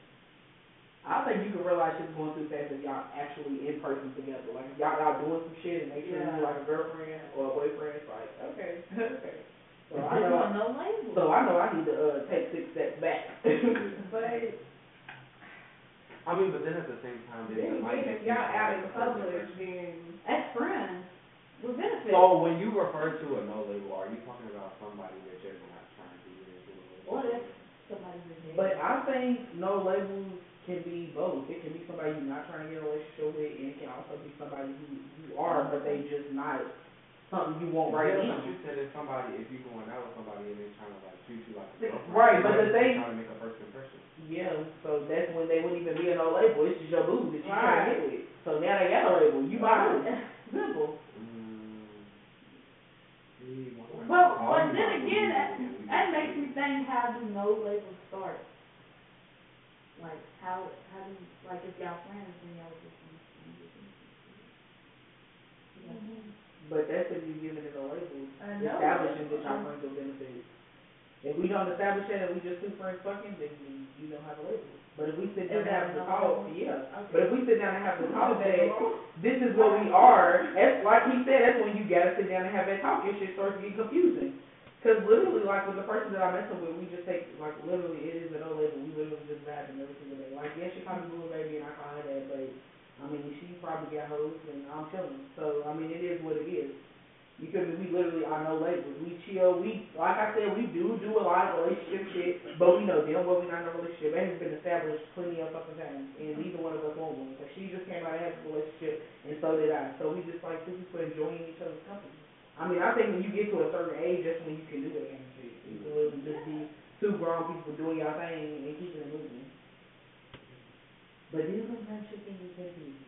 [SPEAKER 1] I think you can realize shit's going too fast if y'all actually in person together. Like if y'all out doing some shit and they treat you like a girlfriend or a boyfriend, it's like, okay, okay. So I know,
[SPEAKER 4] no label.
[SPEAKER 1] so I know I need to, uh, take six steps back.
[SPEAKER 3] But
[SPEAKER 2] I mean, but then at the same time, then
[SPEAKER 3] then
[SPEAKER 2] it might
[SPEAKER 3] again,
[SPEAKER 2] just
[SPEAKER 3] if
[SPEAKER 2] be
[SPEAKER 3] y'all out in
[SPEAKER 2] a
[SPEAKER 3] public,
[SPEAKER 2] person.
[SPEAKER 3] then
[SPEAKER 4] As friends, with benefits.
[SPEAKER 2] So when you refer to a no label, are you talking about somebody that you're not trying to get into a relationship?
[SPEAKER 4] What if
[SPEAKER 2] with?
[SPEAKER 4] somebody's in
[SPEAKER 1] But I think no labels can be both. It can be somebody you're not trying to get a relationship with, and it can also be somebody who you are, but they just not something you want right
[SPEAKER 2] Yeah,
[SPEAKER 1] now.
[SPEAKER 2] but you said if somebody, if you going out with somebody and they trying to like treat you like a
[SPEAKER 1] See,
[SPEAKER 2] girlfriend.
[SPEAKER 1] right, but the thing-
[SPEAKER 2] Trying to make a first impression.
[SPEAKER 1] Yeah, so that's when they wouldn't even be a no label. It's just your boo that you trying to get with. So now they got a label. You buy it. Simple.
[SPEAKER 2] Mm. See, why would I
[SPEAKER 4] But, but then again, that, that makes me think, how do no labels start? Like, how, how do, like, if y'all friends, then y'all just.
[SPEAKER 1] But that's if you giving it a label,
[SPEAKER 3] I know.
[SPEAKER 1] establishing that friends with benefits. If we don't establish that and we just two friends fucking, then we, you don't have a label. But if we sit down and have the
[SPEAKER 4] label?
[SPEAKER 1] yeah, but if we sit down and have the talk that, this is what we are, that's, like he said, that's when you gotta sit down and have that talk, and shit starts to get confusing. Cause literally, like with the person that I'm messing with, we just take, like literally, it is a no label, we literally just vibing every single day. Like, yeah, she call me boo baby and I call her that, but, I mean, she probably got hoes and I'm chilling, so, I mean, it is what it is. Me? We literally are no labels. We chill. We, like I said, we do do a lot of relationship shit, but we know damn well we not in a relationship. That has been established plenty of fucking times, and neither one of us want one. But she just came out had a relationship, and so did I. So we just like two people enjoying each other's company. I mean, I think when you get to a certain age, that's when you can do that kind of shit. You can literally just be two grown people doing your thing and keeping it moving. But these are friendship things you can do.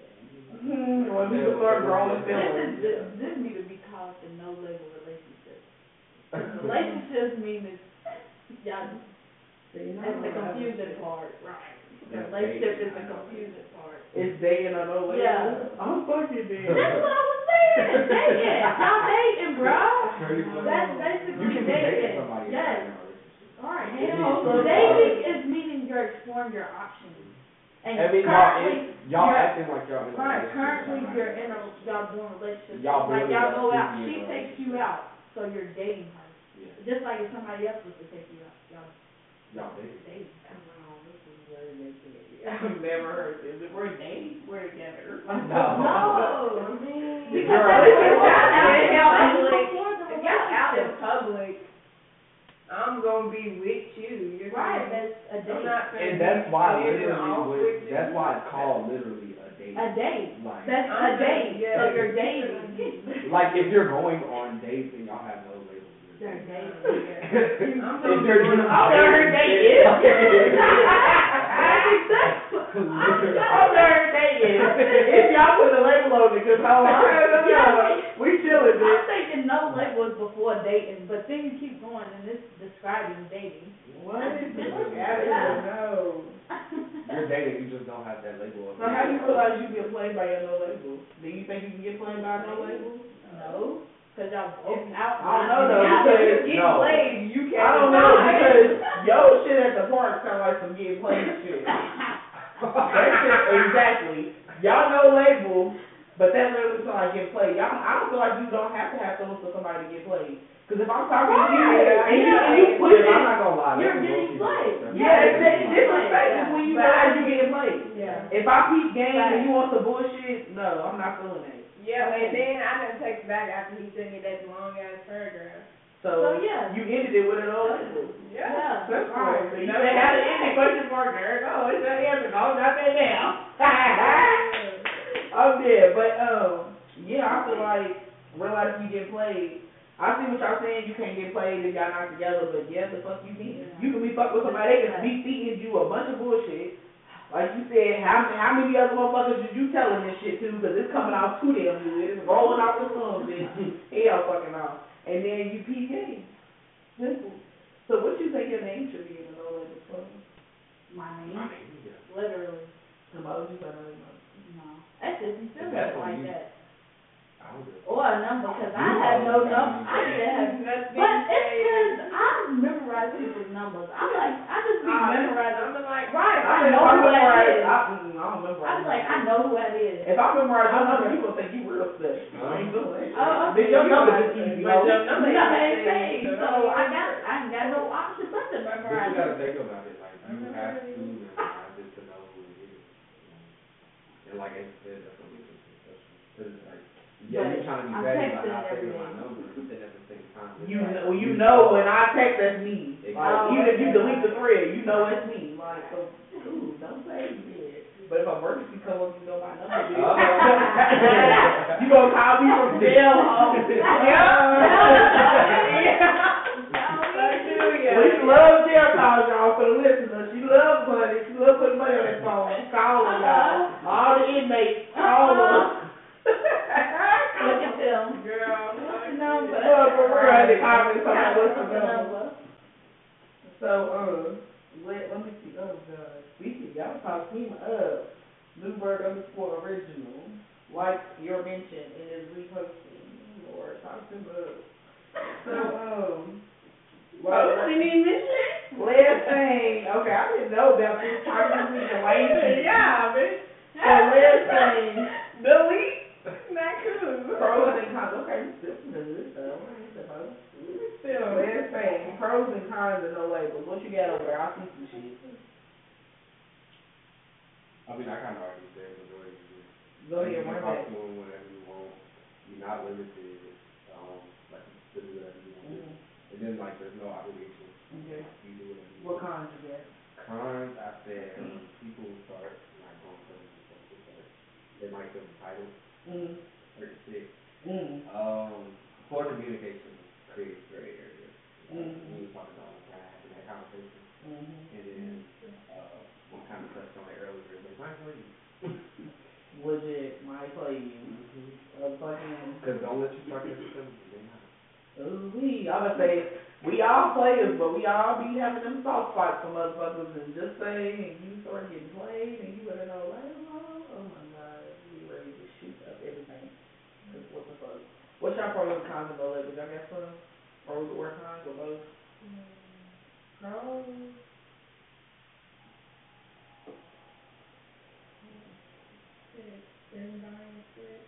[SPEAKER 1] Hmm, when people start growing
[SPEAKER 4] This is, this, this need to be called the no label relationship. Relationships mean it's, y'all, that's the
[SPEAKER 1] I-
[SPEAKER 4] confusion part, right?
[SPEAKER 2] Yeah,
[SPEAKER 4] Relationship is the
[SPEAKER 2] I know.
[SPEAKER 4] confusion part.
[SPEAKER 1] It's dating or no label.
[SPEAKER 4] Yeah.
[SPEAKER 1] I'm fucking dead.
[SPEAKER 4] That's what I was saying, dating, y'all dating, bro.
[SPEAKER 2] Pretty much.
[SPEAKER 4] That's
[SPEAKER 2] You can be dating
[SPEAKER 4] dating,
[SPEAKER 2] somebody
[SPEAKER 4] yes.
[SPEAKER 2] not in a relationship.
[SPEAKER 4] Alright, hell,
[SPEAKER 2] is.
[SPEAKER 4] dating is meaning you're exploring your options. And
[SPEAKER 2] I mean, y'all,
[SPEAKER 4] currently,
[SPEAKER 2] is- y'all
[SPEAKER 4] you're-
[SPEAKER 2] acting like y'all in a
[SPEAKER 4] Right,
[SPEAKER 2] relationship.
[SPEAKER 4] currently you're in a, y'all doing relationships,
[SPEAKER 2] Y'all
[SPEAKER 4] like
[SPEAKER 2] really
[SPEAKER 4] y'all go
[SPEAKER 2] to
[SPEAKER 4] out,
[SPEAKER 2] be
[SPEAKER 4] she
[SPEAKER 2] a
[SPEAKER 4] takes you out, so you're dating her.
[SPEAKER 2] Yeah,
[SPEAKER 4] Just like if somebody else was to take you out, y'all
[SPEAKER 2] y'all dating.
[SPEAKER 4] dating.
[SPEAKER 1] Wow, this is very naked. I've never heard this. If we're dating, we're together.
[SPEAKER 2] No.
[SPEAKER 4] No, I mean.
[SPEAKER 2] If
[SPEAKER 4] Because
[SPEAKER 2] you're
[SPEAKER 4] that's
[SPEAKER 2] a-
[SPEAKER 4] what y'all out in
[SPEAKER 3] public, If y'all out in public, I'm gonna be with you, you know?
[SPEAKER 4] Right, that's a
[SPEAKER 3] I'm
[SPEAKER 4] date,
[SPEAKER 3] not gonna
[SPEAKER 2] And that's why
[SPEAKER 3] getting
[SPEAKER 2] literally,
[SPEAKER 3] off
[SPEAKER 2] what-
[SPEAKER 3] with you.
[SPEAKER 2] that's why it's called literally a date.
[SPEAKER 4] a date,
[SPEAKER 2] Like,
[SPEAKER 4] that's a
[SPEAKER 3] I'm not-
[SPEAKER 4] date, so
[SPEAKER 3] yeah.
[SPEAKER 4] you're dating.
[SPEAKER 2] like if you're going on dates and y'all have no labels. you're
[SPEAKER 4] They're
[SPEAKER 2] dating.
[SPEAKER 4] dating,
[SPEAKER 3] I'm
[SPEAKER 2] If
[SPEAKER 3] gonna
[SPEAKER 2] you're
[SPEAKER 3] be
[SPEAKER 2] just
[SPEAKER 3] going
[SPEAKER 1] I've heard they is. I've heard they is. If y'all put a label on it, cause I'm like, we chillin',
[SPEAKER 4] I'm thinking no labels before dating, but then you keep going and it's describing dating.
[SPEAKER 1] What is this?
[SPEAKER 3] I don't know.
[SPEAKER 2] You're dating, you just don't have that label.
[SPEAKER 1] So how do you realize you get played by your no label? Do you think you can get played by a no label?
[SPEAKER 4] No, cause y'all both out.
[SPEAKER 1] I don't know though, because
[SPEAKER 3] Get
[SPEAKER 2] No.
[SPEAKER 3] played, you can't.
[SPEAKER 1] I don't know, because yo shit at the park sound like some getting played shit. That shit, exactly. Y'all no label, but that literally sound like getting played. Y'all, I don't feel like you don't have to have someone for somebody to get played. Cause if I'm talking to you
[SPEAKER 4] Right,
[SPEAKER 1] and you,
[SPEAKER 4] yeah.
[SPEAKER 1] and you push
[SPEAKER 2] I'm
[SPEAKER 1] it,
[SPEAKER 2] not gonna lie.
[SPEAKER 4] You're getting played.
[SPEAKER 2] people.
[SPEAKER 1] yeah, it's,
[SPEAKER 2] That's
[SPEAKER 1] it's disrespect
[SPEAKER 4] Yeah.
[SPEAKER 1] when you
[SPEAKER 3] But
[SPEAKER 1] realize
[SPEAKER 3] I-
[SPEAKER 1] you getting played.
[SPEAKER 4] Yeah.
[SPEAKER 1] If I peep game and you want some bullshit, no, I'm not feeling that.
[SPEAKER 3] Yeah, and then I done text back after he sent me that long ass paragraph.
[SPEAKER 1] So,
[SPEAKER 4] So, yeah.
[SPEAKER 1] you ended it with a no label.
[SPEAKER 4] Yeah.
[SPEAKER 1] That's
[SPEAKER 3] Right.
[SPEAKER 1] right. So you say how to end it question mark there. No, it's not answer. No, not that now. I'm dead. But um, yeah, I feel like realize you get played. I see what y'all saying. You can't get played if y'all not together. But yeah, the fuck you can.
[SPEAKER 4] Yeah.
[SPEAKER 1] You can be fucked with somebody. They can be feeding you a bunch of bullshit. Like you said, how how many other motherfuckers did you telling this shit to? Because it's coming out too damn good. It's rolling off the tongue, bitch. Hell fucking off. And then you PK. Simple. So what you think your name should be in the no label for?
[SPEAKER 4] My name,
[SPEAKER 2] mean, yeah.
[SPEAKER 4] literally,
[SPEAKER 1] Emojis or no emojis?
[SPEAKER 4] no. That's just you feel
[SPEAKER 2] That's
[SPEAKER 4] it
[SPEAKER 2] what
[SPEAKER 4] like
[SPEAKER 2] you-
[SPEAKER 4] that.
[SPEAKER 2] I would just-
[SPEAKER 4] Or a number, cause I
[SPEAKER 2] You
[SPEAKER 4] have no number. I didn't have But it's cause I memorize people's numbers. I'm like, I just be memorizing.
[SPEAKER 3] I'm
[SPEAKER 4] memorizing.
[SPEAKER 3] like,
[SPEAKER 4] Right,
[SPEAKER 1] I
[SPEAKER 4] I know who that
[SPEAKER 1] memorize,
[SPEAKER 4] is.
[SPEAKER 1] I, mm, mm I don't memorize.
[SPEAKER 4] I was like, I know who that is.
[SPEAKER 1] If I memorize your number, you gonna think you real stuff. I uh-huh. ain't doing that.
[SPEAKER 4] Oh, okay.
[SPEAKER 1] Bitch, your number
[SPEAKER 4] You
[SPEAKER 1] just
[SPEAKER 4] know,
[SPEAKER 1] easy,
[SPEAKER 3] but your number
[SPEAKER 4] You know,
[SPEAKER 3] ain't
[SPEAKER 4] ain't
[SPEAKER 3] saved,
[SPEAKER 4] saved,
[SPEAKER 3] so
[SPEAKER 4] so I got, I ain't got no option but to
[SPEAKER 2] But
[SPEAKER 4] memorize.
[SPEAKER 2] you gotta think about it, like, you mm-hmm. have to memorize it to know who it is. And like I said, that's what makes it special. It's like, yeah, you're trying to be
[SPEAKER 4] I'm
[SPEAKER 2] petty by
[SPEAKER 4] texting
[SPEAKER 2] not
[SPEAKER 4] every
[SPEAKER 2] taking my
[SPEAKER 4] day.
[SPEAKER 2] number, but at the same time.
[SPEAKER 1] You
[SPEAKER 2] like,
[SPEAKER 1] know, you know when I text, that's me. Like, even if you delete the thread, you know it's me. Like, so, ooh, don't say it. But if emergency come up, you know my number. bitch.
[SPEAKER 2] Uh-oh.
[SPEAKER 1] you gonna call me from jail, home.
[SPEAKER 3] Hallelujah.
[SPEAKER 1] We love jail calls, y'all, for the listeners. Uh, she loves money. She loves putting money on that phone. Call her, y'all. All the inmates, call her.
[SPEAKER 4] Look at them.
[SPEAKER 3] Girl.
[SPEAKER 4] What's the number?
[SPEAKER 1] Oh, for real, the comments,
[SPEAKER 4] Yeah,
[SPEAKER 1] somebody, what's the number? So, uh, let, let me see, oh god, speaking, y'all talk him up. Newberg underscore original, like your mention and is reposting, Lord, talk him up. So, um,
[SPEAKER 3] Oh, didn't even mention?
[SPEAKER 1] Last thing, okay, I didn't know about this, talking to the lady.
[SPEAKER 3] Yeah, bitch.
[SPEAKER 1] So last thing,
[SPEAKER 3] Delete. Not cool.
[SPEAKER 1] pros and cons, okay, we still good, so, I.
[SPEAKER 3] Still.
[SPEAKER 1] Last thing, pros and cons of no labels, what you got over there, I see some shit.
[SPEAKER 2] I mean, I kinda already said majority of it.
[SPEAKER 1] Go ahead,
[SPEAKER 2] You can
[SPEAKER 1] run
[SPEAKER 2] talk
[SPEAKER 1] that.
[SPEAKER 2] to them whenever you want, you're not limited, um, like, to do whatever you want to.
[SPEAKER 1] Mhm,
[SPEAKER 2] And then, like, there's no obligation,
[SPEAKER 1] Okay,
[SPEAKER 2] you do whatever you
[SPEAKER 1] what
[SPEAKER 2] want.
[SPEAKER 1] cons you got?
[SPEAKER 2] Cons, I said, when people start, not going for them, to start, they might feel entitled,
[SPEAKER 1] Mm,
[SPEAKER 2] or sick.
[SPEAKER 1] mm,
[SPEAKER 2] Um, poor communication creates gray areas. Uh,
[SPEAKER 1] Mhm.
[SPEAKER 2] When you talk about, like, having that conversation,
[SPEAKER 1] mhm.
[SPEAKER 2] and then, uh, we kind of touched on it earlier, but not for you.
[SPEAKER 1] Legit, might play you, a fucking,
[SPEAKER 2] Cause don't let you start to them, they not.
[SPEAKER 1] ooh, we, I would say, we all players, but we all be having them soft spots for motherfuckers, and just say, and you start getting played, and you better know, like, oh, oh my god, we ready to shoot up everything, 'Cause what the fuck? What's your pros and cons of no labels, y'all got some, pros or cons, or both?
[SPEAKER 3] Pros. Everybody shit.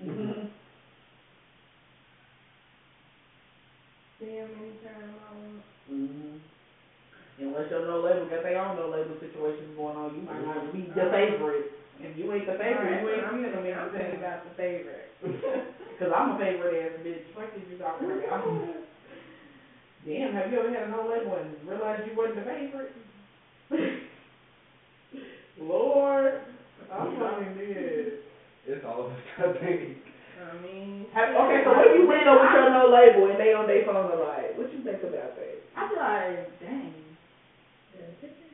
[SPEAKER 1] Mhm.
[SPEAKER 3] See him anytime I want.
[SPEAKER 1] Mhm. Unless your no label got their own no label situations going on, you might not be the favorite. If you ain't the favorite, you ain't
[SPEAKER 3] I'm
[SPEAKER 1] feeling
[SPEAKER 3] thinking, I'm thinking
[SPEAKER 1] anything.
[SPEAKER 3] about the favorite.
[SPEAKER 1] Cause I'm a favorite ass bitch. Fuck is you talking about? Damn, have you ever had a no label and realized you wasn't the favorite? Lord, I'm fucking dead.
[SPEAKER 2] It's all of us, I think.
[SPEAKER 3] I mean.
[SPEAKER 1] Have, okay, so what if you went on with your no label and they on their phone a lot? What you think about that?
[SPEAKER 4] I be like, dang.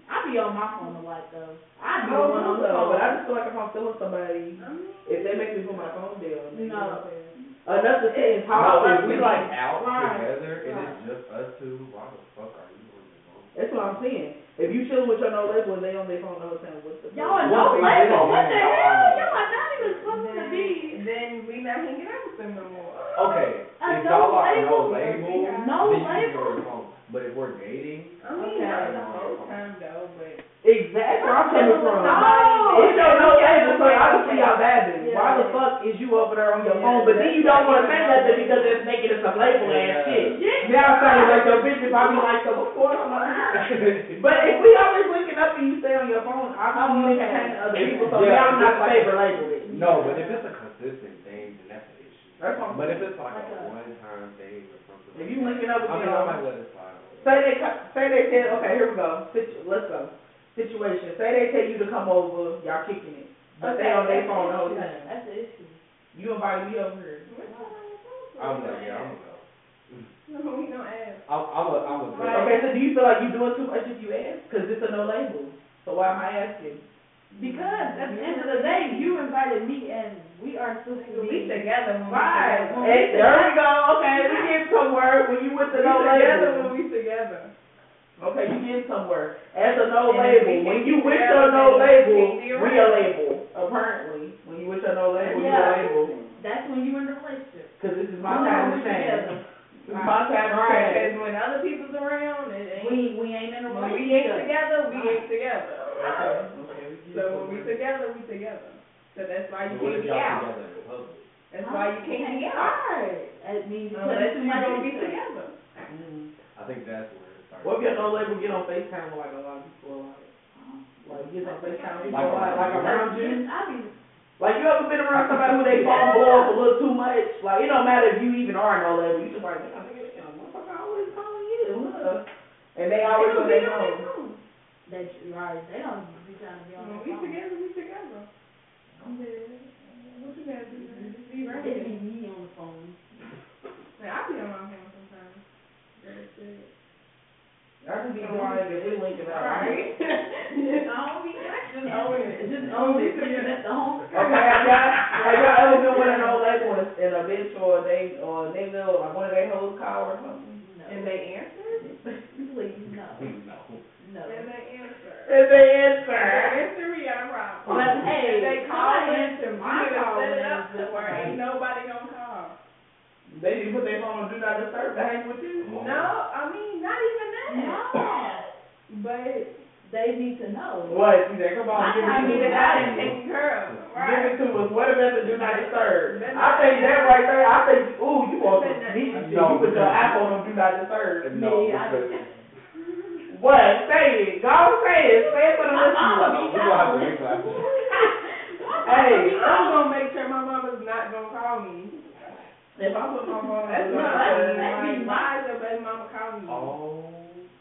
[SPEAKER 4] I be on my phone a lot though. I
[SPEAKER 1] I
[SPEAKER 4] be
[SPEAKER 1] don't
[SPEAKER 4] the one
[SPEAKER 1] know
[SPEAKER 4] on the phone.
[SPEAKER 1] but I just feel like if I'm feeling somebody,
[SPEAKER 3] I mean.
[SPEAKER 1] if they make me put my phone down, you know
[SPEAKER 4] No.
[SPEAKER 1] what I'm saying? Enough to sit and talk.
[SPEAKER 2] No, if we like out
[SPEAKER 4] Right,
[SPEAKER 2] together and
[SPEAKER 4] right.
[SPEAKER 2] it's just us two, why the fuck are you on your phone?
[SPEAKER 1] That's what I'm saying. If you chilling with your no label and they on their phone the whole time, what's the?
[SPEAKER 4] Y'all are no label, what the hell? Y'all are not even supposed to be.
[SPEAKER 3] then we not hanging out with them no more.
[SPEAKER 2] Okay,
[SPEAKER 4] A
[SPEAKER 2] if
[SPEAKER 4] no
[SPEAKER 2] y'all are
[SPEAKER 4] label.
[SPEAKER 2] no label,
[SPEAKER 4] No
[SPEAKER 2] then you
[SPEAKER 4] label.
[SPEAKER 2] On your phone. But if we're dating,
[SPEAKER 3] I mean,
[SPEAKER 4] Okay.
[SPEAKER 3] not the whole time though, but.
[SPEAKER 1] Exactly where I'm coming from.
[SPEAKER 4] No.
[SPEAKER 1] It's your no label, so obviously y'all vibing.
[SPEAKER 4] Yeah.
[SPEAKER 1] Why the fuck is you over there on your
[SPEAKER 3] Yeah,
[SPEAKER 1] phone? But then you don't wanna say
[SPEAKER 3] that's
[SPEAKER 1] nothing
[SPEAKER 3] like-
[SPEAKER 1] because it's making it some label ass
[SPEAKER 2] Yeah.
[SPEAKER 1] shit.
[SPEAKER 4] Yeah.
[SPEAKER 1] Now I'm sounding like your bitch if I be like, so what's going on? But if we always linking up and you stay on your phone, I'm you
[SPEAKER 4] okay.
[SPEAKER 1] entertaining other people, so
[SPEAKER 2] yeah,
[SPEAKER 1] now I'm
[SPEAKER 2] if
[SPEAKER 1] not
[SPEAKER 2] it's
[SPEAKER 1] the
[SPEAKER 2] like-
[SPEAKER 1] favorite label then.
[SPEAKER 2] no, but if it's a consistent thing, then that's an issue.
[SPEAKER 1] That's what I'm
[SPEAKER 2] But if it's like
[SPEAKER 4] Like
[SPEAKER 2] a
[SPEAKER 4] a-
[SPEAKER 2] one-time thing or something.
[SPEAKER 1] If you
[SPEAKER 2] that,
[SPEAKER 1] linking up with
[SPEAKER 2] I mean,
[SPEAKER 1] them-
[SPEAKER 2] I might let it slide.
[SPEAKER 1] Say they, co- say they tell, okay, here we go, Situ- let's go. Situation, say they tell you to come over, y'all kicking it, but they on their phone the whole time.
[SPEAKER 4] That's the issue.
[SPEAKER 1] You invite me over here.
[SPEAKER 2] I'm like, yeah, I'm gonna go.
[SPEAKER 3] No, we don't ask.
[SPEAKER 2] I'm, I'm a, I'm a.
[SPEAKER 3] Right.
[SPEAKER 1] Okay, so do you feel like you doing too much if you ask? Cause it's a no label, so why am I asking?
[SPEAKER 4] Because at the end of the day, you invited me and we are supposed to
[SPEAKER 3] We
[SPEAKER 4] be.
[SPEAKER 3] together when we
[SPEAKER 4] Right.
[SPEAKER 3] together.
[SPEAKER 1] Hey, there we go, okay, we get somewhere when you with the
[SPEAKER 3] We
[SPEAKER 1] no
[SPEAKER 3] together when we together.
[SPEAKER 1] Okay, you get somewhere. As a no
[SPEAKER 3] And
[SPEAKER 1] label, when you with your no label, we a label, apparently. When you with your no label, you a
[SPEAKER 4] Yeah.
[SPEAKER 1] label.
[SPEAKER 4] That's when you in the relationship.
[SPEAKER 1] Cause this is my
[SPEAKER 4] When
[SPEAKER 1] time to
[SPEAKER 4] we
[SPEAKER 1] shine.
[SPEAKER 4] together.
[SPEAKER 1] This is my time to
[SPEAKER 3] Right,
[SPEAKER 1] shine.
[SPEAKER 3] cause when other people's around, it ain't.
[SPEAKER 4] We, we ain't in a
[SPEAKER 3] When we ain't together, we ain't together.
[SPEAKER 1] Okay, okay,
[SPEAKER 3] So when we together, we together. So that's why you
[SPEAKER 2] What
[SPEAKER 3] can't be
[SPEAKER 2] y'all
[SPEAKER 3] out.
[SPEAKER 2] together in public?
[SPEAKER 3] That's why you can't be out.
[SPEAKER 4] Right. That means you
[SPEAKER 3] Unless
[SPEAKER 4] too
[SPEAKER 3] you're
[SPEAKER 4] much
[SPEAKER 3] gonna be
[SPEAKER 4] into it.
[SPEAKER 3] together.
[SPEAKER 1] Mm.
[SPEAKER 2] I think that's where it starts.
[SPEAKER 1] What if your no label get on FaceTime with like a lot of people, like, like get on FaceTime with people,
[SPEAKER 2] Like
[SPEAKER 1] like, like around you?
[SPEAKER 4] I be,
[SPEAKER 1] Like you ever been around somebody who they phone blow up a little too much? Like it don't matter if you even are no label, you just like, damn, nigga, damn, motherfucker always calling you, huh? And they always on their phone.
[SPEAKER 4] that, right, they don't be trying to be on
[SPEAKER 3] When
[SPEAKER 4] their
[SPEAKER 3] we
[SPEAKER 4] phone.
[SPEAKER 3] together, we together. I'm dead. What you gotta do, man? Just be right
[SPEAKER 4] It
[SPEAKER 3] here.
[SPEAKER 4] be me on the phone.
[SPEAKER 3] Man, I be on my phone sometimes. That's it.
[SPEAKER 1] I just be quiet if we linking.
[SPEAKER 3] Right. Just own me, just own it.
[SPEAKER 4] Just own it, looking at the home
[SPEAKER 1] Okay, have y'all, have y'all ever been with an old label and and a bitch or they, or a nigga, or like one of their hoes call or something?
[SPEAKER 4] No.
[SPEAKER 3] And they answer?
[SPEAKER 4] Please, no,
[SPEAKER 2] No.
[SPEAKER 4] no.
[SPEAKER 3] And they answer.
[SPEAKER 1] And they answer.
[SPEAKER 3] they answer, we got a problem.
[SPEAKER 4] But hey,
[SPEAKER 3] If they call
[SPEAKER 4] somebody
[SPEAKER 3] in,
[SPEAKER 4] answer
[SPEAKER 3] you
[SPEAKER 4] my
[SPEAKER 3] need to
[SPEAKER 4] call
[SPEAKER 3] set it
[SPEAKER 4] when
[SPEAKER 3] up
[SPEAKER 4] it's
[SPEAKER 3] to
[SPEAKER 4] just
[SPEAKER 3] where
[SPEAKER 4] like-
[SPEAKER 3] ain't nobody gonna call.
[SPEAKER 1] They need to put their phone on do not disturb to hang with you.
[SPEAKER 3] No, I mean, not even that.
[SPEAKER 4] No,
[SPEAKER 3] But
[SPEAKER 4] they need to know.
[SPEAKER 1] What, see that, come on, give
[SPEAKER 3] I
[SPEAKER 1] it
[SPEAKER 3] mean,
[SPEAKER 1] to
[SPEAKER 3] that
[SPEAKER 1] us.
[SPEAKER 3] is taken care of.
[SPEAKER 1] Give it to us, what about the do not disturb? I think that right there, I think, ooh, you want some
[SPEAKER 3] That's
[SPEAKER 1] sneaky
[SPEAKER 2] not-
[SPEAKER 1] shit, you put your
[SPEAKER 2] No,
[SPEAKER 1] app on them, do not disturb.
[SPEAKER 2] No,
[SPEAKER 4] Me, I-
[SPEAKER 2] because
[SPEAKER 1] What, say it, go say it, say it for the
[SPEAKER 4] My mama
[SPEAKER 1] listeners.
[SPEAKER 4] be
[SPEAKER 2] gonna have to make that.
[SPEAKER 1] Hey,
[SPEAKER 3] I'm gonna make sure my mama's not gonna call me.
[SPEAKER 1] if I put my phone on,
[SPEAKER 3] That's
[SPEAKER 1] do
[SPEAKER 3] not,
[SPEAKER 1] not
[SPEAKER 3] that's
[SPEAKER 1] disturb,
[SPEAKER 3] be why your baby mama call me.
[SPEAKER 2] Oh.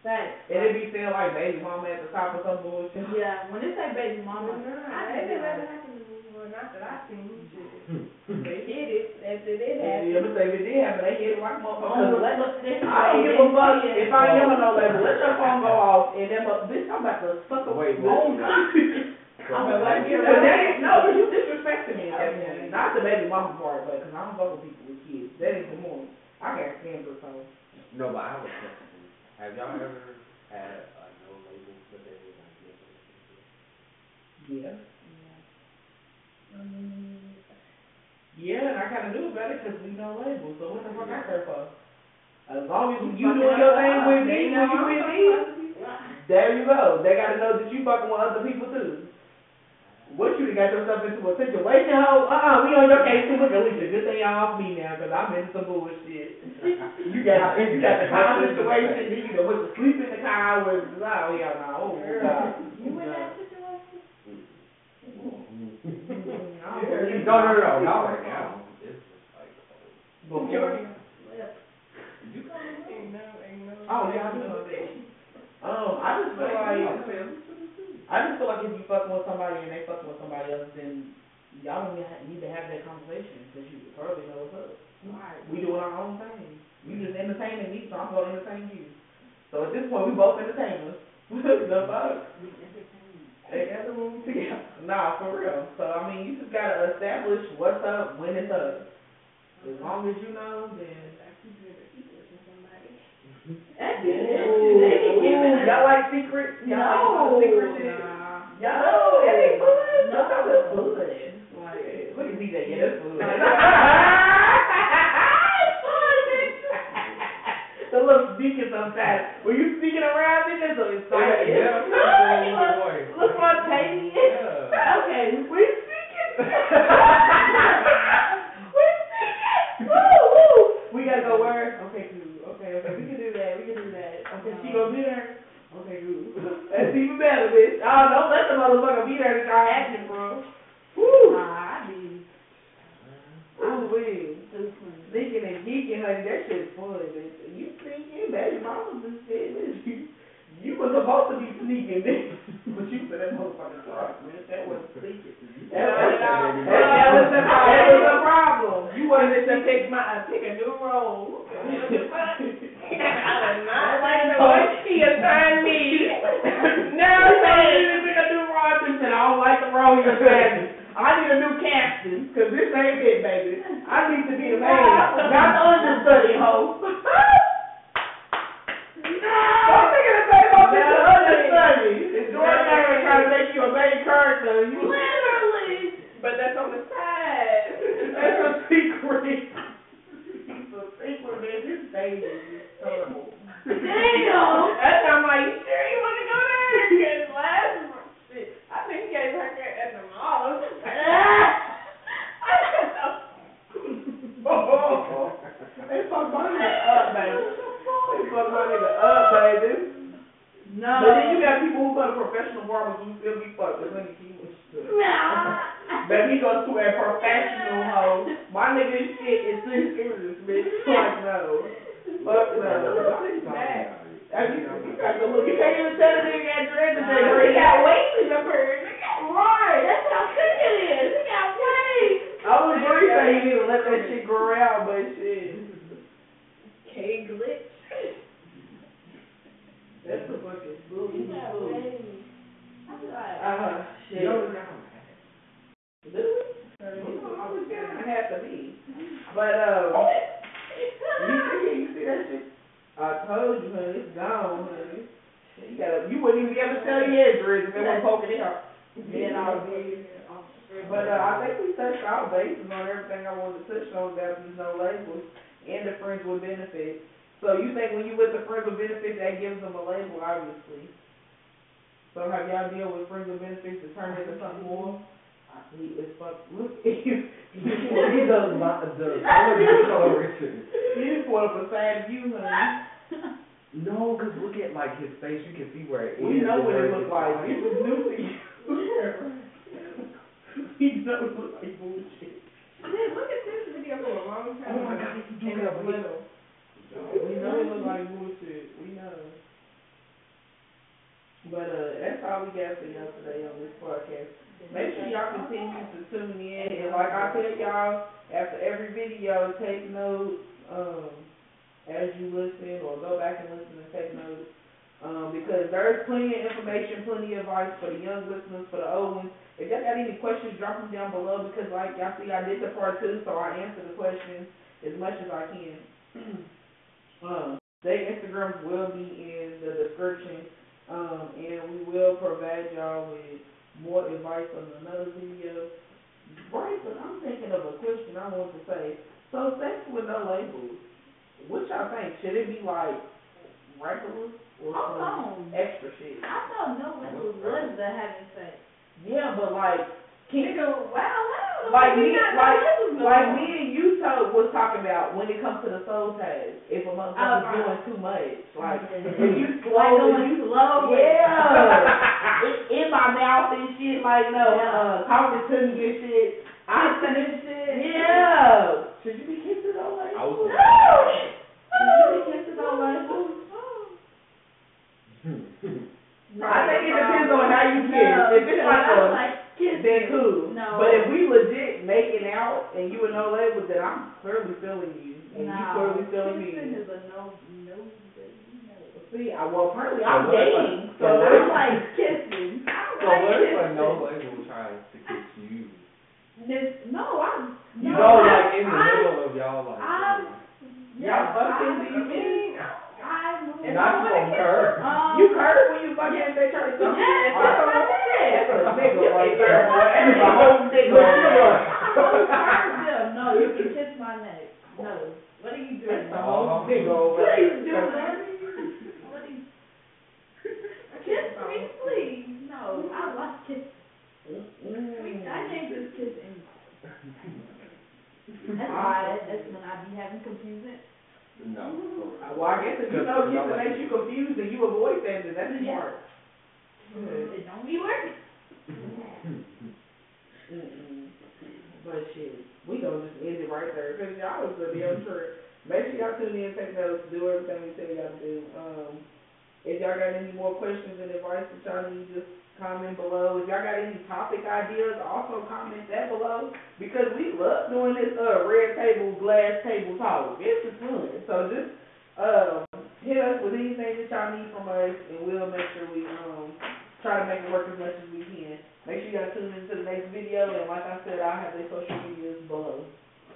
[SPEAKER 4] Facts.
[SPEAKER 1] and it be saying like baby mama at the top of some bullshit.
[SPEAKER 4] Yeah, when they say baby
[SPEAKER 3] But
[SPEAKER 4] mama,
[SPEAKER 3] no,
[SPEAKER 4] I
[SPEAKER 3] that
[SPEAKER 4] just be
[SPEAKER 3] didn't ever
[SPEAKER 4] like,
[SPEAKER 3] happen to. Well, not that I seen. Shit. They hit hmm. it after it happened.
[SPEAKER 1] Yeah, but say if it did happen, they hit it like
[SPEAKER 4] oh,
[SPEAKER 1] motherfuckers.
[SPEAKER 4] let us,
[SPEAKER 1] I don't give a fuck if I am or no label, let your phone go off and them up, bitch, I'm about to suck a
[SPEAKER 2] Wait,
[SPEAKER 1] phone.
[SPEAKER 2] wait.
[SPEAKER 1] I'm like, what you But that ain't, no, you disrespecting me at that point, not the baby mama part, but, cause I don't fuck with people with kids, that ain't the more, I can't stand this phone.
[SPEAKER 2] No, but I have a question. Have y'all ever had a no label that they was like, yes, yes, yes, yes?
[SPEAKER 1] Yeah. Um, yeah, and I kinda do about it, cause we no label, so what the fuck I care for? As long as you doing your thing with me, when you with me, there you go, they gotta know that you fucking with other people too. What you done got yourself into a situation, hoe? Uh-uh, we on your case too, look at Lisa, good thing y'all off me now, cause I'm in some bullshit. You got, you got the car situation, then you done went to sleep in the car with, oh, yeah, no, oh, God.
[SPEAKER 4] You in that situation?
[SPEAKER 1] I don't
[SPEAKER 2] No, no, no, not right now. It's just like,
[SPEAKER 1] Before-
[SPEAKER 2] you come
[SPEAKER 3] Ain't no, ain't no.
[SPEAKER 1] Oh, yeah, I do know that. Um, I just feel like, I just feel like if you fucking with somebody and they fucking with somebody else, then y'all don't need to- have that conversation, cause you thoroughly know what's up.
[SPEAKER 3] Right.
[SPEAKER 1] We doing our own thing. You just entertaining me, so I'm gonna entertain you. So at this point, we both entertainers. the fuck? They got the room together. Nah, for real. So I mean, you just gotta establish what's up, when it's up. As long as you know, then.
[SPEAKER 4] That's
[SPEAKER 1] Ooh.
[SPEAKER 4] They be giving
[SPEAKER 1] ooh, y'all like secrets? Y'all like
[SPEAKER 4] No.
[SPEAKER 1] secret shit?
[SPEAKER 3] Nah.
[SPEAKER 1] Y'all know, it ain't good.
[SPEAKER 4] No.
[SPEAKER 1] That's good. Like, DJ, yeah, that's good. The little sneaking sometimes. When you sneaking around, niggas, so it's like,
[SPEAKER 2] Yeah, yeah.
[SPEAKER 1] look,
[SPEAKER 2] Boy.
[SPEAKER 1] look spontaneous.
[SPEAKER 2] Yeah.
[SPEAKER 4] Okay,
[SPEAKER 1] We sneaking. we sneaking. Woo, woo. We gotta go where? Okay, good. Okay, okay, we can do that. We can do that. Okay, she gonna be there. Okay, good. That's even better, bitch. Oh, don't let the motherfucker be there to start acting, bro. Woo.
[SPEAKER 4] Nah, I be
[SPEAKER 1] Ooh, wee.
[SPEAKER 4] too clean.
[SPEAKER 1] Sneaking and geeking, honey, that shit's fun, bitch. You sneaking, baby mama and shit, bitch. You, you was supposed to be sneaking, bitch. But you put that motherfucking truck, bitch. That wasn't sneaking. That was, that, that was the that was the problem. You wanted to pick my, uh, pick a new role.
[SPEAKER 3] I did not
[SPEAKER 1] Like
[SPEAKER 3] like
[SPEAKER 1] the
[SPEAKER 3] the
[SPEAKER 1] way
[SPEAKER 3] way
[SPEAKER 1] he assigned me. Now he wanted to pick a new role. I just said, I don't like the role you assigned me. I need a new captain, cause this ain't it, baby. I need to be the man, not the understudy host. Don't think of the same host as the understudy. It's Jordan Aaron trying to make you a main character. You literally.
[SPEAKER 3] But that's on the side.
[SPEAKER 1] That's a secret. It's a secret, man. This baby is terrible.
[SPEAKER 4] Damn.
[SPEAKER 3] That's why I'm like, you sure you wanna go there? Cause last month, shit, I think he gave her at the mall. I don't know.
[SPEAKER 1] They fucked my nigga up, baby. They fucked my nigga up, baby.
[SPEAKER 4] No.
[SPEAKER 1] But then you got people who go to professional barbers who still be fucked with honey she was
[SPEAKER 4] Nah.
[SPEAKER 1] Baby, he goes to a professional hoe. My nigga shit is too serious, bitch. Like, no. Fuck no. That's, you got to look. You can't even tell the nigga got dreads today.
[SPEAKER 3] Nah,
[SPEAKER 1] He
[SPEAKER 3] he
[SPEAKER 1] got
[SPEAKER 3] got
[SPEAKER 1] waves in the bird. Right.
[SPEAKER 4] That's how quick it is. He got waves.
[SPEAKER 1] I was agree that he need to let that shit grow out, but shit.
[SPEAKER 3] K glitch.
[SPEAKER 1] That's the fucking bull.
[SPEAKER 4] He got waves. I'm like,
[SPEAKER 1] Uh, shit. Do we? I have to be. But, um, you see, you see that shit? I told you, honey, it's gone, honey. You gotta, you wouldn't even be able to tell you had dreads if it wasn't poking out.
[SPEAKER 4] Then all big.
[SPEAKER 1] But, uh, I think we touched all bases on everything I wanted to touch on about these no labels and the friends with benefits. So you think when you with the friends with benefits, that gives them a label, obviously. So have y'all deal with friends with benefits to turn into something more? I see, it's fuck, look, he,
[SPEAKER 2] He does not, does, I'm gonna coloration.
[SPEAKER 1] he just want a beside you, honey.
[SPEAKER 2] No, cause look at like his face, you can see where it is.
[SPEAKER 1] We know what it look like,
[SPEAKER 2] is.
[SPEAKER 1] this is new to you. We know it look like bullshit.
[SPEAKER 3] Shit, look at this video for a long time.
[SPEAKER 2] Oh
[SPEAKER 3] it's
[SPEAKER 2] with-
[SPEAKER 3] little.
[SPEAKER 1] We know it look like bullshit, we know. But, uh, that's all we got for y'all today on this podcast. Make sure y'all continue to tune in, and like I tell y'all, after every video, take notes, um, as you listen, or go back and listen and take notes. Um, because there's plenty of information, plenty of advice for the young listeners, for the old ones. If y'all got any questions, drop them down below, because like y'all see, I did the part two, so I answer the questions as much as I can. Um, their Instagrams will be in the description, um, and we will provide y'all with more advice on another video. Right, but I'm thinking of a question I want to say. So sex with no labels, what y'all think? Should it be like regular or some extra shit?
[SPEAKER 4] I thought no labels was the having sex.
[SPEAKER 1] Yeah, but like,
[SPEAKER 3] Nigga, wow, wow.
[SPEAKER 1] like me,
[SPEAKER 3] we not
[SPEAKER 1] like,
[SPEAKER 3] labels
[SPEAKER 1] like me and you told, was talking about when it comes to the soul ties, if a motherfucker's
[SPEAKER 4] Oh,
[SPEAKER 1] doing too much, like,
[SPEAKER 4] Yeah.
[SPEAKER 1] if you
[SPEAKER 4] Like
[SPEAKER 1] slow,
[SPEAKER 4] going
[SPEAKER 1] you
[SPEAKER 4] slow.
[SPEAKER 1] Yeah. in, in my mouth and shit, like no,
[SPEAKER 4] Yeah.
[SPEAKER 1] uh, talking to me and shit. I
[SPEAKER 4] Kissing and shit.
[SPEAKER 1] yeah. Should you be kissing on like?
[SPEAKER 2] I was.
[SPEAKER 1] Should you be kissing on like? I think it depends on how you kiss.
[SPEAKER 4] No,
[SPEAKER 1] If it's like
[SPEAKER 4] I
[SPEAKER 1] a,
[SPEAKER 4] like kissing.
[SPEAKER 1] then cool.
[SPEAKER 4] No.
[SPEAKER 1] But if we legit making out and you with no labels, then I'm clearly feeling you, and you clearly feeling
[SPEAKER 4] kissing
[SPEAKER 1] me.
[SPEAKER 4] is a no, no, no.
[SPEAKER 1] See, I, well, apparently I'm
[SPEAKER 2] what if I-
[SPEAKER 1] dating,
[SPEAKER 2] so
[SPEAKER 1] so I'm like,
[SPEAKER 4] kissing. I
[SPEAKER 2] So
[SPEAKER 4] like
[SPEAKER 2] what if a
[SPEAKER 4] kissing.
[SPEAKER 2] no label tries to kiss you?
[SPEAKER 4] This, no, I'm.
[SPEAKER 2] You
[SPEAKER 4] no,
[SPEAKER 2] know,
[SPEAKER 4] I'm-
[SPEAKER 2] like in the
[SPEAKER 4] I'm-
[SPEAKER 2] middle of y'all like.
[SPEAKER 4] I'm,
[SPEAKER 1] y'all fucking, do you
[SPEAKER 4] I'm-
[SPEAKER 1] mean?
[SPEAKER 4] I'm.
[SPEAKER 2] Not to concur.
[SPEAKER 1] You curse when you fucking and they try to
[SPEAKER 4] Yes,
[SPEAKER 1] suck
[SPEAKER 4] that's
[SPEAKER 1] you?
[SPEAKER 4] what I said.
[SPEAKER 1] That's a nigga right
[SPEAKER 4] That's
[SPEAKER 1] there.
[SPEAKER 4] what I
[SPEAKER 1] That's
[SPEAKER 4] said.
[SPEAKER 1] a whole nigga.
[SPEAKER 4] No, you can kiss my neck. No. What are you doing?
[SPEAKER 1] That's whole nigga over
[SPEAKER 4] Please do that. What are you? Kiss me, please. No, I like kissing. I can't just kiss anybody. That's why, that's when I be having confusion.
[SPEAKER 2] No.
[SPEAKER 1] Well, I guess if you know kissing makes you confused and you avoid that, then that's
[SPEAKER 4] Yeah. It don't be working.
[SPEAKER 1] But shit, we gonna just end it right there, cause y'all is a damn trip. Make sure y'all tune in, take notes, do everything we tell y'all to do. Um, if y'all got any more questions and advice that y'all need, just comment below. If y'all got any topic ideas, also comment that below, because we love doing this, uh, red table, glass table talk. It's just fun. So just, um, hit us with anything that y'all need from us, and we'll make sure we, um, try to make it work as much as we can. Make sure y'all tune into the next video, and like I said, I'll have their social medias below.